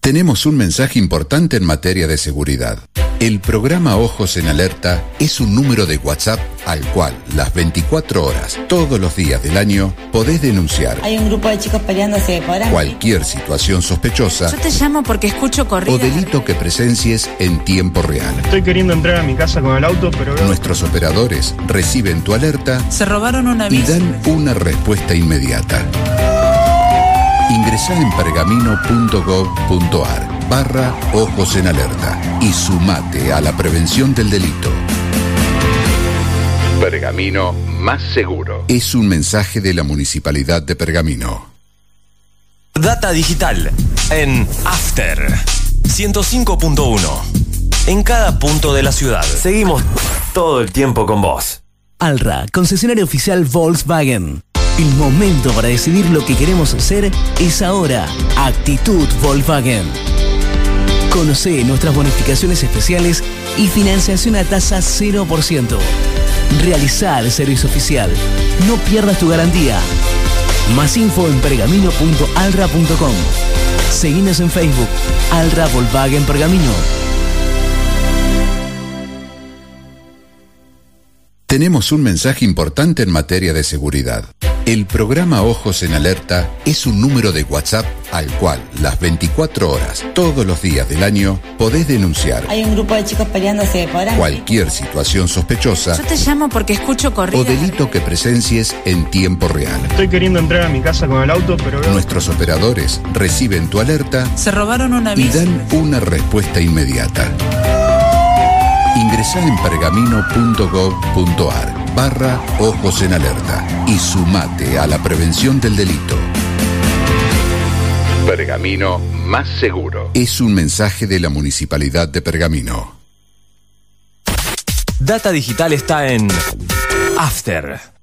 Tenemos un mensaje importante en materia de seguridad. El programa Ojos en Alerta es un número de WhatsApp al cual las 24 horas, todos los días del año, podés denunciar Hay un grupo de chicos peleándose por ahí. cualquier situación sospechosa Yo te llamo porque escucho o corridas. delito que presencies en tiempo real. Estoy queriendo entrar a mi casa con el auto, pero Nuestros operadores reciben tu alerta Se robaron una y dan una respuesta inmediata. Ingresá en pergamino.gov.ar barra Ojos en Alerta y sumate a la prevención del delito. Pergamino más seguro. Es un mensaje de la Municipalidad de Pergamino. Data Digital en After 105.1. En cada punto de la ciudad. Seguimos todo el tiempo con vos. Alra, concesionario oficial Volkswagen. El momento para decidir lo que queremos hacer es ahora. Actitud Volkswagen. Conoce nuestras bonificaciones especiales y financiación a tasa 0%. Realiza el servicio oficial. No pierdas tu garantía. Más info en pergamino.alra.com. Seguinos en Facebook. Alra Volkswagen Pergamino. Tenemos un mensaje importante en materia de seguridad. El programa Ojos en Alerta es un número de WhatsApp al cual las 24 horas, todos los días del año, podés denunciar Hay un grupo de chicos peleándose por ahí. cualquier situación sospechosa Yo te llamo porque escucho o corridas. delito que presencies en tiempo real. Estoy queriendo entrar a mi casa con el auto, pero. Nuestros operadores reciben tu alerta Se robaron una y dan una respuesta inmediata. Ingresá en pergamino.gov.ar barra Ojos en Alerta y sumate a la prevención del delito. Pergamino más seguro. Es un mensaje de la Municipalidad de Pergamino. Data Digital está en After.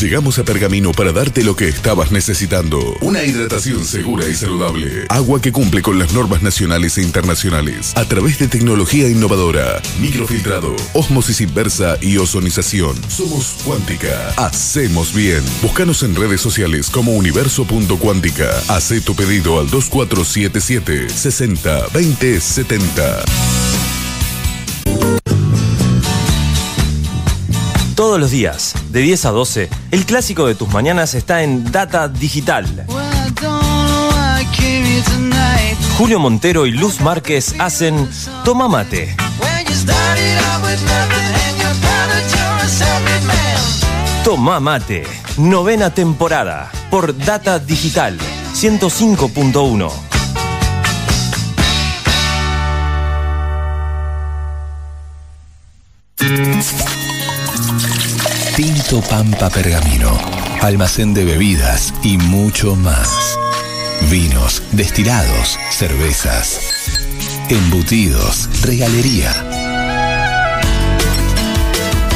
Llegamos a Pergamino para darte lo que estabas necesitando. Una hidratación segura y saludable. Agua que cumple con las normas nacionales e internacionales. A través de tecnología innovadora. Microfiltrado, osmosis inversa y ozonización. Somos Cuántica. Hacemos bien. Búscanos en redes sociales como universo.cuántica. Haz tu pedido al 2477 60 20 70. Todos los días, de 10 a 12, el clásico de tus mañanas está en Data Digital. Julio Montero y Luz Márquez hacen Toma Mate. Toma Mate, novena temporada, por Data Digital 105.1. Tinto Pampa Pergamino, almacén de bebidas y mucho más. Vinos, destilados, cervezas, embutidos, regalería.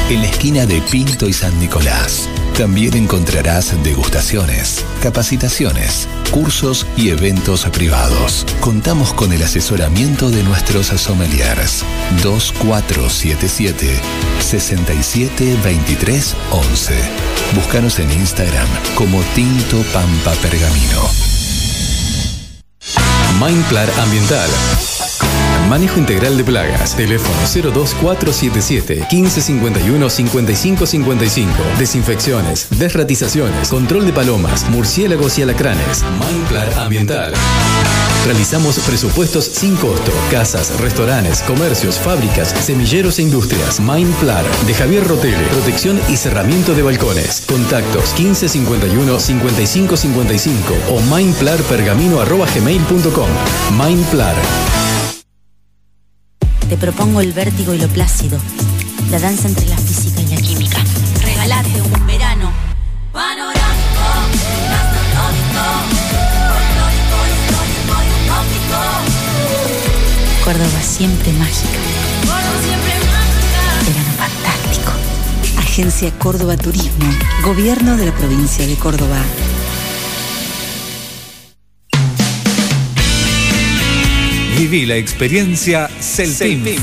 En la esquina de Pinto y San Nicolás también encontrarás degustaciones, capacitaciones, cursos y eventos privados. Contamos con el asesoramiento de nuestros sommeliers 2477 6723 11. Búscanos en Instagram como Tinto Pampa Pergamino. Mindplar Ambiental. Manejo integral de plagas. Teléfono 02477 1551 5555. Desinfecciones, desratizaciones, control de palomas, murciélagos y alacranes. Mindplar Ambiental. Realizamos presupuestos sin costo. Casas, restaurantes, comercios, fábricas, semilleros e industrias. Mindplar de Javier Rotele. Protección y cerramiento de balcones. Contactos 1551 5555 o mindplarpergamino.gmail.com. Mindplar. Te propongo el vértigo y lo plácido, la danza entre la física y la química. Regalate un verano panorámico, histórico y utópico. Córdoba siempre mágica. Verano fantástico. Agencia Córdoba Turismo, Gobierno de la provincia de Córdoba. Viví la experiencia Celpinf.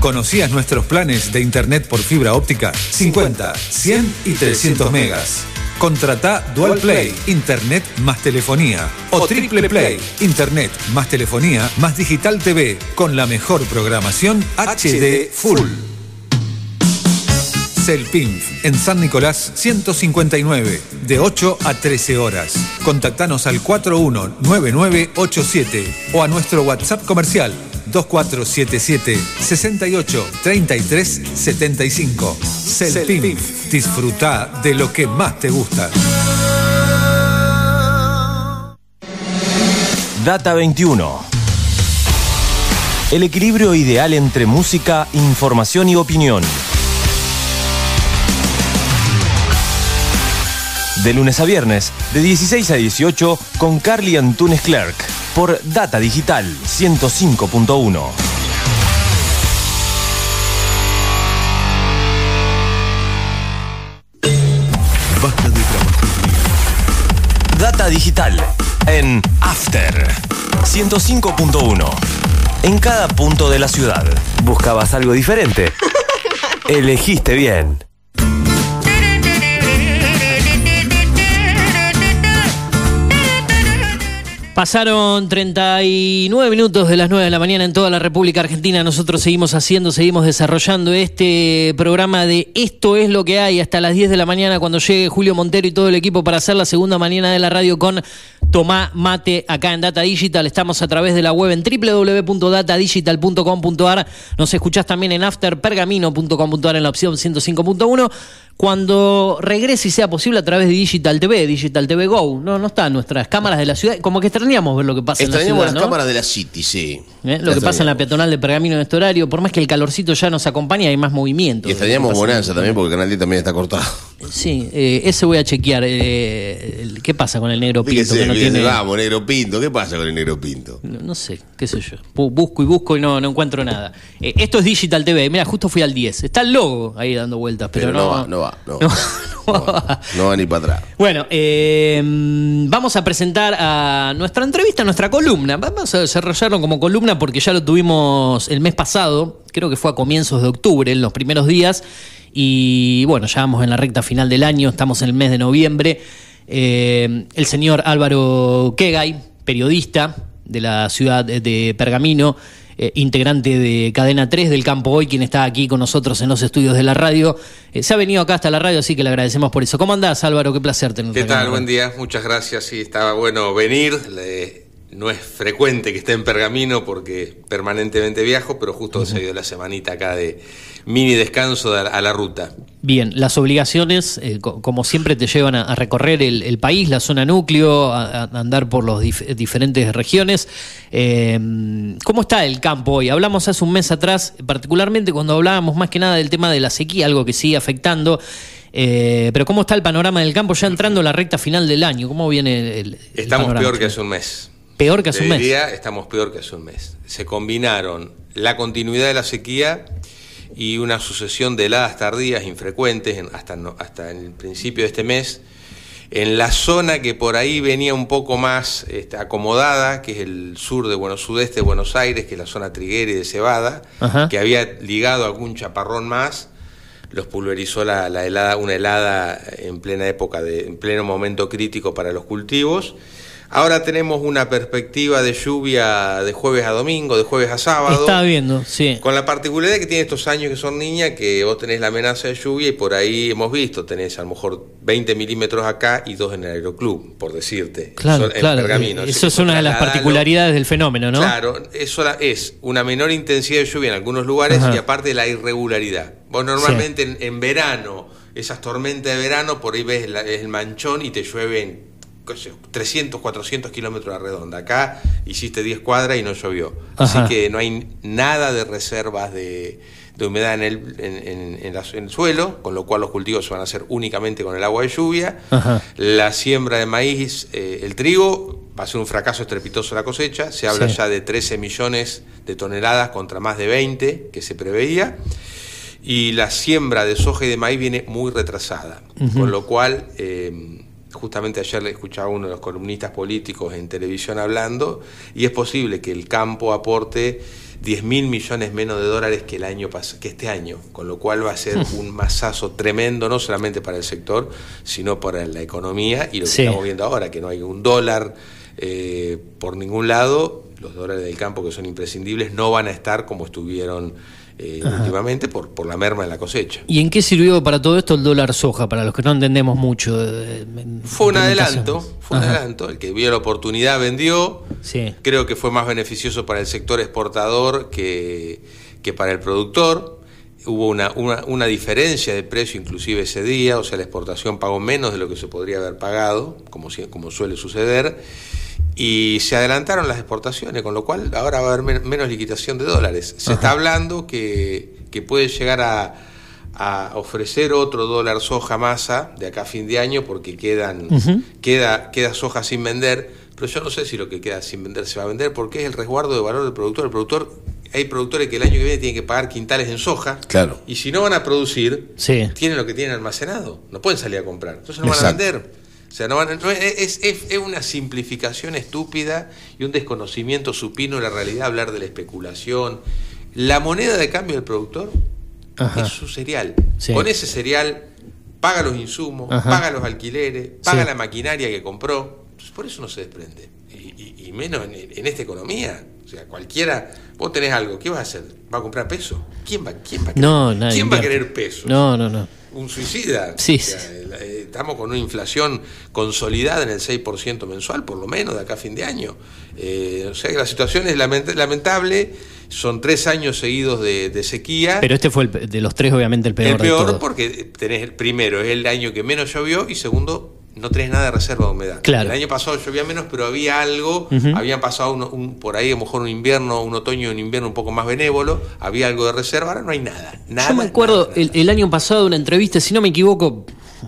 ¿Conocías nuestros planes de internet por fibra óptica? 50, 100 y 300 megas. Contrata Dual Play, Internet más telefonía. O Triple Play, Internet más telefonía más Digital TV, con la mejor programación HD Full. Celpinf, en San Nicolás 159, de 8 a 13 horas. Contactanos al 419987 o a nuestro WhatsApp comercial 2477 68 33 75. Celpinf, disfruta de lo que más te gusta. Data 21. El equilibrio ideal entre música, información y opinión. De lunes a viernes, de 16 a 18, con Carly Antunes Clerk, por Data Digital 105.1. Basta de Data Digital, en After 105.1. En cada punto de la ciudad. ¿Buscabas algo diferente? Elegiste bien. Pasaron 39 minutos de las 9 de la mañana en toda la República Argentina. Nosotros seguimos haciendo, seguimos desarrollando este programa de Esto es lo que hay hasta las 10 de la mañana cuando llegue Julio Montero y todo el equipo para hacer la segunda mañana de la radio con Tomá Mate acá en Data Digital. Estamos a través de la web en www.datadigital.com.ar. Nos escuchás también en afterpergamino.com.ar en la opción 105.1 cuando regrese y sea posible a través de Digital TV, Digital TV Go. No, no están nuestras cámaras de la ciudad. Como que extrañamos ver lo que pasa en la Extrañamos ciudad, las ¿no? cámaras de la City, sí. ¿Eh? Lo que pasa en la peatonal de Pergamino en este horario, por más que el calorcito ya nos acompaña, hay más movimiento. Y extrañamos Bonanza también porque Canal 10 también está cortado. Sí, eh, ese voy a chequear. eh, ¿Qué pasa con el negro pinto? Fíjese, que no fíjese, tiene- vamos, negro pinto. ¿Qué pasa con el negro pinto? No, no sé, qué sé yo. Bu- Busco y busco y no, no encuentro nada. Eh, esto es Digital TV. Mira, justo fui al 10. Está el logo ahí dando vueltas, pero, Pero no va, no va, no. No va ni para atrás. Bueno, eh, vamos a presentar a nuestra entrevista, nuestra columna. Vamos a desarrollarlo como columna porque ya lo tuvimos el mes pasado, creo que fue a comienzos de octubre, en los primeros días. Y bueno, ya vamos en la recta final del año, estamos en el mes de noviembre. Eh, el señor Álvaro Kegay, periodista de la ciudad de- Pergamino, eh, integrante de Cadena 3 del Campo Hoy, quien está aquí con nosotros en los estudios de la radio. Eh, se ha venido acá hasta la radio, así que le agradecemos por eso. ¿Cómo andás, Álvaro? Qué placer tenerte ¿Qué acá. tal? Buen día, muchas gracias. Sí, estaba bueno venir. Le- no es frecuente que esté en Pergamino porque permanentemente viajo, pero justo se dio la semanita acá de mini descanso de- a la ruta. Bien, las obligaciones, eh, co- como siempre, te llevan a, a recorrer el, el país, la zona núcleo, a, a andar por las diferentes regiones. Eh, ¿Cómo está el campo hoy? Hablamos hace un mes atrás, particularmente cuando hablábamos más que nada del tema de la sequía, algo que sigue afectando. Eh, pero ¿cómo está el panorama del campo ya entrando a la recta final del año? ¿Cómo viene el, el Estamos panorama? peor que hace un mes. Peor que hace un mes. diría, estamos peor que hace un mes. Se combinaron la continuidad de la sequía y una sucesión de heladas tardías infrecuentes en- hasta, no- hasta el principio de este mes. En la zona que por ahí venía un poco más este, acomodada, que es el sur de Buenos sudeste de Buenos Aires, que es la zona triguera y de Cebada, Ajá. que había ligado algún chaparrón más, los pulverizó la, la helada, una helada en plena época, de, en pleno momento crítico para los cultivos. Ahora tenemos una perspectiva de lluvia de jueves a domingo, de jueves a sábado. Estaba viendo, sí. Con la particularidad que tiene estos años que son niñas, que vos tenés la amenaza de lluvia y por ahí hemos visto, tenés a lo mejor 20 milímetros acá y dos en el aeroclub, por decirte. Claro, Son- en claro. Pergamino. Eso es una de las particularidades del fenómeno, ¿no? Claro, eso es una menor intensidad de lluvia en algunos lugares Ajá. y aparte la irregularidad. Vos normalmente en, en verano, esas tormentas de verano, por ahí ves la- el manchón y te llueven 300, 400 kilómetros a redonda. Acá hiciste 10 cuadras y no llovió. Ajá. Así que no hay nada de reservas de, de humedad en el, en, en- en la- en el suelo, con lo cual los cultivos se van a hacer únicamente con el agua de lluvia. Ajá. La siembra de maíz, eh, el trigo, va a ser un fracaso estrepitoso la cosecha. Se habla Sí. ya de 13 millones de toneladas contra más de 20 que se preveía. Y la siembra de soja y de maíz viene muy retrasada. Con lo cual, eh, justamente ayer le escuchaba a uno de los columnistas políticos en televisión hablando, y es posible que el campo aporte 10 mil millones menos de dólares que el año que este año, con lo cual va a ser un masazo tremendo, no solamente para el sector, sino para la economía y lo que Sí. estamos viendo ahora, que no hay un dólar eh, por ningún lado, los dólares del campo que son imprescindibles no van a estar como estuvieron eh, últimamente por, por la merma en la cosecha. ¿Y en qué sirvió para todo esto el dólar soja? Para los que no entendemos mucho. eh, en- Fue un adelanto, fue un Ajá. adelanto. El que vio la oportunidad vendió. Sí. Creo que fue más beneficioso para el sector exportador que, que para el productor. Hubo una, una, una diferencia de precio inclusive ese día, o sea, la exportación pagó menos de lo que se podría haber pagado, como, como suele suceder, y se adelantaron las exportaciones, con lo cual ahora va a haber men- menos liquidación de dólares. Se está hablando que, que puede llegar a, a ofrecer otro dólar soja masa de acá a fin de año porque quedan queda, queda soja sin vender, pero yo no sé si lo que queda sin vender se va a vender porque es el resguardo de valor del productor. El productor, hay productores que el año que viene tienen que pagar quintales en soja Claro. y si no van a producir, Sí. tienen lo que tienen almacenado, no pueden salir a comprar, entonces no van a vender. O sea, no no, es, es- es una simplificación estúpida y un desconocimiento supino de la realidad hablar de la especulación. La moneda de cambio del productor Ajá. es su cereal. Sí. Con ese cereal paga los insumos, Ajá. paga los alquileres, paga Sí. la maquinaria que compró. Entonces, por eso no se desprende. Y, y- y menos en, en esta economía. O sea, cualquiera, vos tenés algo, ¿qué vas a hacer? ¿Va a comprar peso? ¿Quién va, quién va a querer, No, ¿quién va a querer peso? No, no, no. Un suicida. Sí, O sea, eh, estamos con una inflación consolidada en el 6% mensual, por lo menos, de acá a fin de año. Eh, o sea que la situación es lament- lamentable, son tres años seguidos de, de sequía. Pero este fue el de los tres, obviamente, el peor. el de peor todos. porque tenés, el primero, es el año que menos llovió y segundo, no tenés nada de reserva de humedad. Claro. El año pasado llovía menos, pero había algo, Ujú. habían pasado un, un- por ahí a lo mejor un invierno, un otoño, un invierno un poco más benévolo, había algo de reserva, ahora no hay nada. nada Yo me acuerdo el, el año pasado una entrevista, si no me equivoco,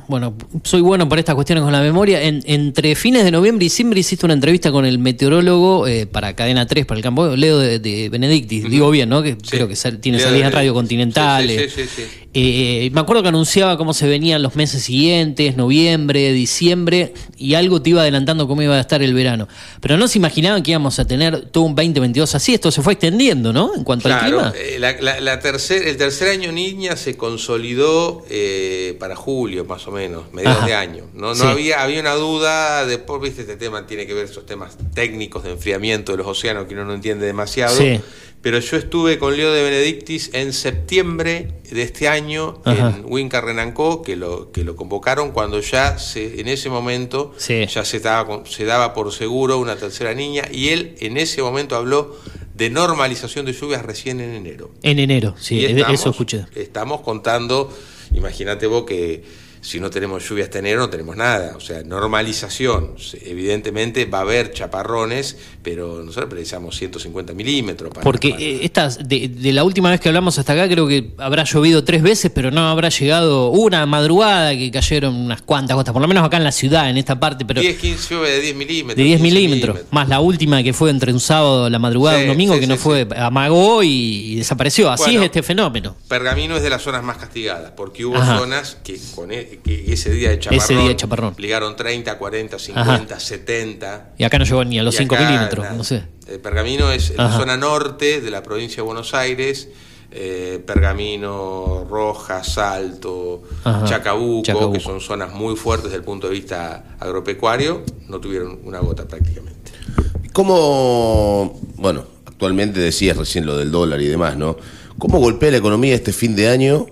bueno, soy bueno para estas cuestiones con la memoria, en- entre fines de noviembre y diciembre hiciste una entrevista con el meteorólogo eh, para Cadena 3, para el campo, Leo de, de Benedicti, digo bien, ¿no? Que creo que sal- tiene Leo salidas en Radio Continental. sí, sí. Eh, me acuerdo que anunciaba cómo se venían los meses siguientes, noviembre, diciembre, y algo te iba adelantando cómo iba a estar el verano. Pero no se imaginaban que íbamos a tener todo un 2022 así, esto se fue extendiendo, ¿no? En cuanto al Claro, clima. eh, la- la- la tercer- el tercer año niña se consolidó eh, para julio, más o menos, mediados de año. No, no Sí. había, había una duda, después, viste, este tema tiene que ver esos temas técnicos de enfriamiento de los océanos que uno no entiende demasiado. Sí. Pero yo estuve con Leo de Benedictis en septiembre de este año Ajá. en Winca Renancó, que lo, que lo convocaron cuando ya se, en ese momento ya se, daba, con- se daba por seguro una tercera niña y él en ese momento habló de normalización de lluvias recién en enero. En enero, sí, estamos- eso escuché. Estamos contando, imagínate vos que si no tenemos lluvias este enero no tenemos nada. O sea, normalización. Evidentemente va a haber chaparrones, pero nosotros precisamos 150 milímetros para... Porque eh, estas, de, de la última vez que hablamos hasta acá, creo que habrá llovido tres veces, pero no habrá llegado una madrugada que cayeron unas cuantas gotas, por lo menos acá en la ciudad, en esta parte, pero 10, 15 llueve de 10 milímetros. de 10 15 milímetros. Más la última que fue entre un sábado, la madrugada, Sí, un domingo, sí, que no fue, amagó y, y desapareció. Así Bueno. es este fenómeno. Pergamino es de las zonas más castigadas, porque hubo Ajá. zonas que, con e- que ese día de chaparrón, Ese día de chaparrón. ligaron 30, 40, 50, Ajá. 70. Y acá no llegó ni a los Y 5 acá, milímetros, no sé. Eh, Pergamino es la Ajá. zona norte de la provincia de Buenos Aires. eh, Pergamino, Roja, Salto. Chacabuco, Chacabuco. que son zonas muy fuertes desde el punto de vista agropecuario, no tuvieron una gota prácticamente. ¿Cómo, bueno, actualmente decías recién lo del dólar y demás, ¿no? ¿Cómo golpea la economía este fin de año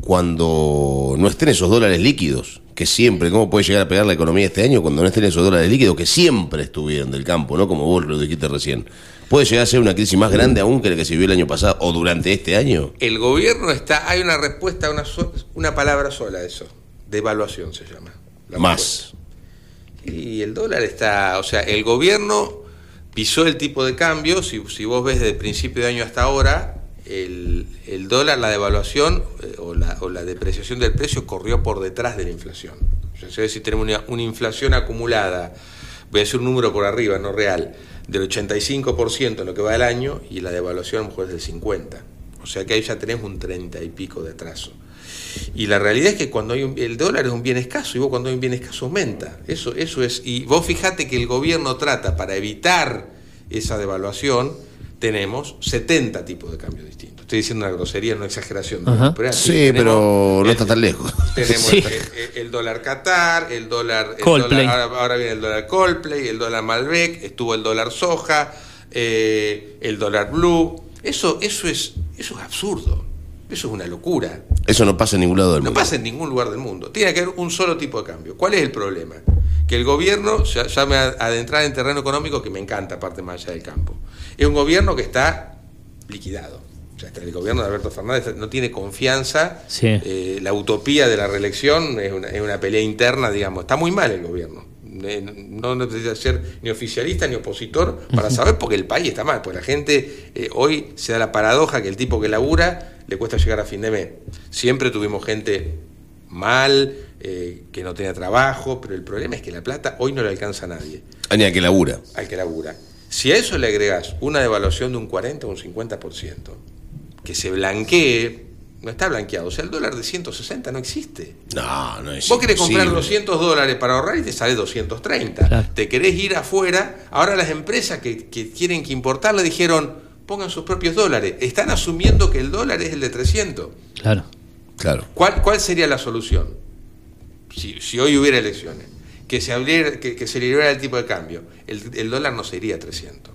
cuando no estén esos dólares líquidos? Que siempre, ¿cómo puede llegar a pegar la economía este año cuando no estén esos dólares líquidos que siempre estuvieron del campo, ¿no? Como vos lo dijiste recién. ¿Puede llegar a ser una crisis más grande aún que la que se vio el año pasado o durante este año? El gobierno está, hay una respuesta, una, so- una palabra sola a eso, devaluación se llama. la Más. Y el dólar está, o sea, el gobierno pisó el tipo de cambio, si, si vos ves desde el principio de año hasta ahora, el, el dólar, la devaluación eh, o, la, o la depreciación del precio corrió por detrás de la inflación. O sea, si tenemos una, una inflación acumulada, voy a decir un número por arriba, no real, del 85% en lo que va del año y la devaluación a lo mejor es del 50%. O sea que ahí ya tenés un 30 y pico de atraso. Y la realidad es que cuando hay un- el dólar es un bien escaso y vos cuando hay un bien escaso aumenta. Eso, eso es. Y vos fijate que el gobierno trata para evitar esa devaluación, tenemos 70 tipos de cambio distintos. Estoy diciendo una grosería, una exageración. Pero así. Sí, Tenemos pero no está tan lejos. Tenemos Sí. el, el- el dólar Qatar, el dólar, el Coldplay. dólar- ahora, ahora viene el dólar Coldplay, el dólar Malbec, estuvo el dólar soja, eh, el dólar blue. Eso, eso es, eso es absurdo. Eso es una locura. Eso no pasa en ningún lado del No mundo. pasa en ningún lugar del mundo. Tiene que haber un solo tipo de cambio. ¿Cuál es el problema? Que el gobierno, ya, ya me a- adentrar en terreno económico que me encanta, aparte más allá del campo. Es un gobierno que está liquidado. O sea, el gobierno de Alberto Fernández no tiene confianza. Sí. Eh, la utopía de la reelección es una, es una pelea interna, digamos. Está muy mal el gobierno. Eh, No necesita ser ni oficialista ni opositor para saber porque el país está mal. Porque la gente eh, hoy se da la paradoja que el tipo que labura le cuesta llegar a fin de mes. Siempre tuvimos gente mal, eh, que no tenía trabajo, pero el problema es que la plata hoy no le alcanza a nadie, Ni a que labura. al que labura. Si a eso le agregás una devaluación de un 40 o un 50%, que se blanquee, no está blanqueado. O sea, el dólar de 160 no existe. No, no es Vos querés comprar imposible. 200 dólares para ahorrar y te sale 230. Claro. Te querés ir afuera. Ahora las empresas que, que tienen que importar le dijeron, pongan sus propios dólares. Están asumiendo que el dólar es el de 300. Claro. Claro. ¿Cuál, cuál sería la solución? Si, si hoy hubiera elecciones. que se, abriera, que, que se liberara el tipo de cambio, el, el dólar no sería 300.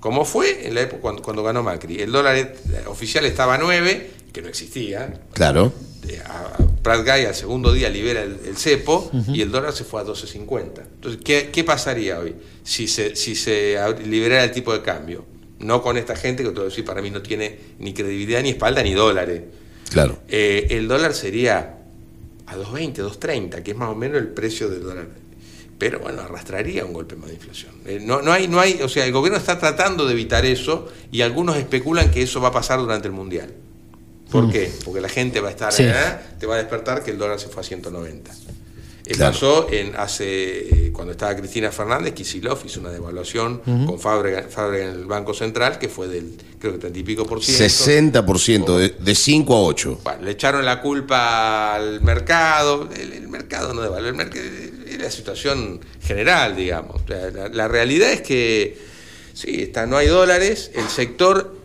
Como fue en la época cuando, cuando ganó Macri. El dólar eh, oficial estaba a 9, que no existía. Claro. Eh, A, a Prat Guy al segundo día libera el, el cepo y el dólar se fue a 12.50. Entonces, ¿qué, qué pasaría hoy si se, si se liberara el tipo de cambio? No con esta gente que te voy a decir, para mí no tiene ni credibilidad, ni espalda, ni dólares. Claro. Eh, el dólar sería a 2.20, 2.30, que es más o menos el precio del dólar. Pero bueno, arrastraría un golpe más de inflación. Eh, no, no, hay, no hay, o sea, el gobierno está tratando de evitar eso y algunos especulan que eso va a pasar durante el Mundial. ¿Por Mm. qué? Porque la gente va a estar, Sí. ¿eh? te va a despertar que el dólar se fue a 190. Eh, Claro. Pasó en hace eh, cuando estaba Cristina Fernández, Kisilov hizo una devaluación con Fábrega, en el Banco Central, que fue del, creo que 30 y pico por ciento. 60%, de, de 5 a 8. Bueno, le echaron la culpa al mercado. El, el mercado no devaluó, el mercado es la situación general, digamos. La realidad es que sí, está, no hay dólares, el sector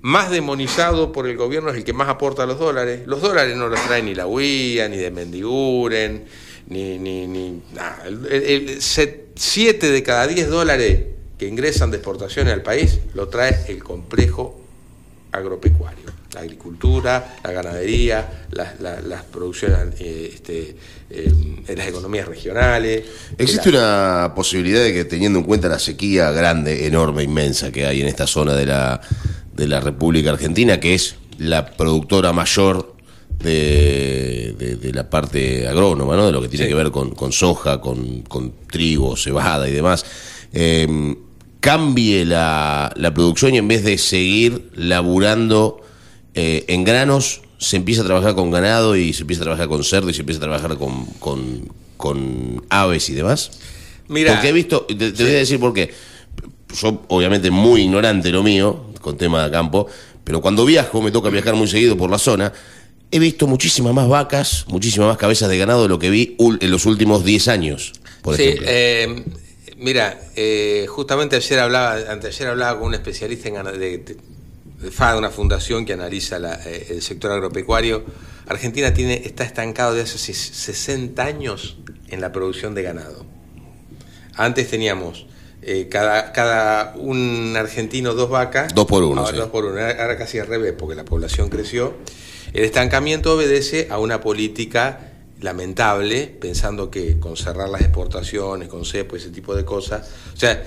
más demonizado por el gobierno es el que más aporta los dólares. Los dólares no los trae ni la UIA, ni de Mendiguren, ni, ni, ni nada. El- el- el set- siete de cada 10 dólares que ingresan de exportaciones al país lo trae el complejo agropecuario. La agricultura, la ganadería, las, las- las producciones, eh, este, eh, las economías regionales. ¿Existe una posibilidad de que teniendo en cuenta la sequía grande, enorme, inmensa que hay en esta zona de la, de la República Argentina, que es la productora mayor de, de- de la parte agrónoma, ¿no? de lo que tiene Sí. que ver con, con soja, con, con trigo, cebada y demás, eh, cambie la, la producción y en vez de seguir laburando eh, en granos, se empieza a trabajar con ganado y se empieza a trabajar con cerdo y se empieza a trabajar con, con, con aves y demás? Mira, Porque he visto, te, te voy a decir por qué. Yo, obviamente, muy ignorante lo mío, con tema de campo, pero cuando viajo, me toca viajar muy seguido por la zona, he visto muchísimas más vacas, muchísimas más cabezas de ganado de lo que vi en los últimos 10 años, por sí, ejemplo. eh, mira, eh, justamente ayer hablaba, anteayer hablaba con un especialista en de, de, de una fundación que analiza la, eh, el sector agropecuario. Argentina tiene, está estancado de hace ses- 60 años en la producción de ganado. Antes teníamos eh, cada, cada un argentino dos vacas. Dos por uno, Ahora, sí. dos por uno. Ahora casi al revés, porque la población creció. El estancamiento obedece a una política lamentable, pensando que con cerrar las exportaciones, con cepo, ese tipo de cosas. O sea,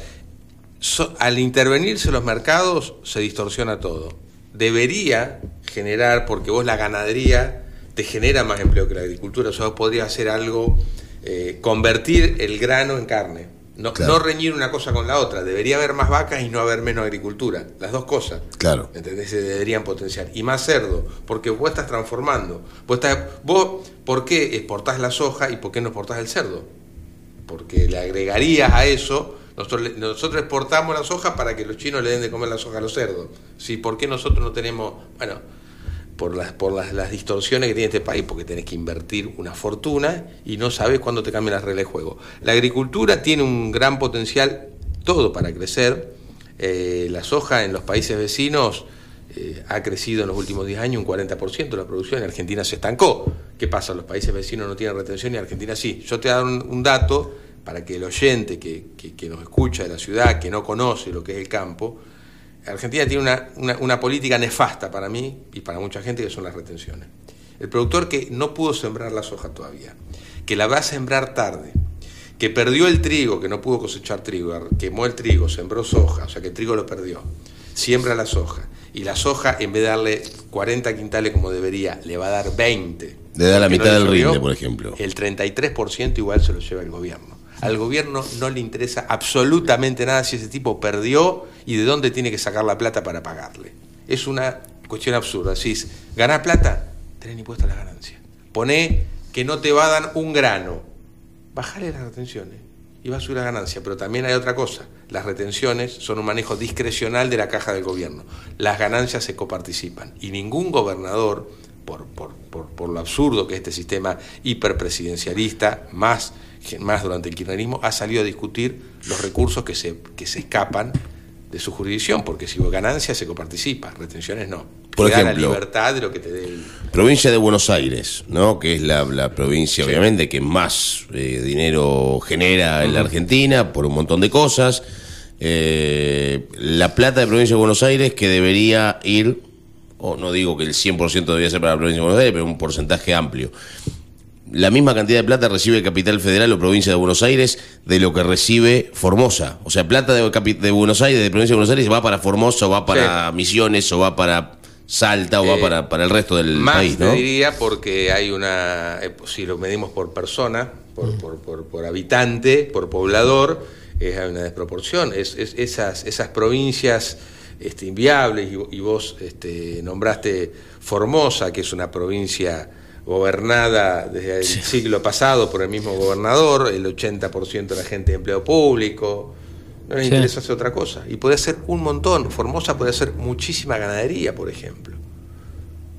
al intervenirse los mercados se distorsiona todo. Debería generar, porque vos la ganadería te genera más empleo que la agricultura, o sea, vos podrías hacer algo, eh, convertir el grano en carne. No, Claro. no reñir una cosa con la otra. Debería haber más vacas y no haber menos agricultura. Las dos cosas. Claro. ¿Entendés? Se deberían potenciar. Y más cerdo, porque vos estás transformando. Vos, estás, vos ¿por qué exportás la soja y por qué no exportás el cerdo? Porque le agregarías a eso. Nosotros, nosotros exportamos la soja para que los chinos le den de comer la soja a los cerdos. ¿Sí? ¿Por qué nosotros no tenemos.? Bueno, por las, por las, las distorsiones que tiene este país, porque tenés que invertir una fortuna y no sabes cuándo te cambian las reglas de juego. La agricultura tiene un gran potencial, todo para crecer. Eh, la soja en los países vecinos eh, ha crecido en los últimos 10 años un 40% de la producción, en Argentina se estancó. ¿Qué pasa? Los países vecinos no tienen retención y Argentina sí. Yo te voy a dar un, un dato para que el oyente que, que- que nos escucha de la ciudad, que no conoce lo que es el campo, Argentina tiene una, una- una política nefasta para mí y para mucha gente que son las retenciones. El productor que no pudo sembrar la soja todavía, que la va a sembrar tarde, que perdió el trigo, que no pudo cosechar trigo, quemó el trigo, sembró soja, o sea que el trigo lo perdió, siembra la soja, y la soja en vez de darle 40 quintales como debería, le va a dar 20. Le da la no mitad del rinde, por ejemplo. El 33% igual se lo lleva el gobierno. Al gobierno no le interesa absolutamente nada si ese tipo perdió y de dónde tiene que sacar la plata para pagarle. Es una cuestión absurda. Si ganar plata, tenés a la ganancia. Poné que no te va a dar un grano. Bajale las retenciones y va a subir la ganancia. Pero también hay otra cosa. Las retenciones son un manejo discrecional de la caja del gobierno. Las ganancias se coparticipan. Y ningún gobernador, por, por, por, por lo absurdo que es este sistema hiperpresidencialista, más, más durante el kirchnerismo, ha salido a discutir los recursos que se, que se escapan de su jurisdicción, porque si hubo ganancias se coparticipa, retenciones no. Por Te da ejemplo, la libertad de lo que te dé el- Provincia de Buenos Aires, ¿no? Que es la, la provincia, obviamente, que más eh, dinero genera en la Argentina por un montón de cosas. Eh, la plata de Provincia de Buenos Aires que debería ir, o no digo que el 100% debería ser para la Provincia de Buenos Aires, pero un porcentaje amplio. La misma cantidad de plata recibe Capital Federal o Provincia de Buenos Aires de lo que recibe Formosa. O sea, plata de, Buenos Aires, de Provincia de Buenos Aires, va para Formosa, o va para Misiones, o va para Salta, o va Eh, para, para el resto del Más país, te ¿no? diría porque hay una, eh, si lo medimos por persona, por, por, por- por habitante, por poblador, es, hay una desproporción. Es, es- esas, esas provincias este, inviables, y, y vos este, nombraste Formosa, que es una provincia gobernada desde el siglo pasado por el mismo gobernador, el 80% de la gente de empleo público, no les Sí. interesa hacer otra cosa. Y puede hacer un montón. Formosa puede hacer muchísima ganadería, por ejemplo.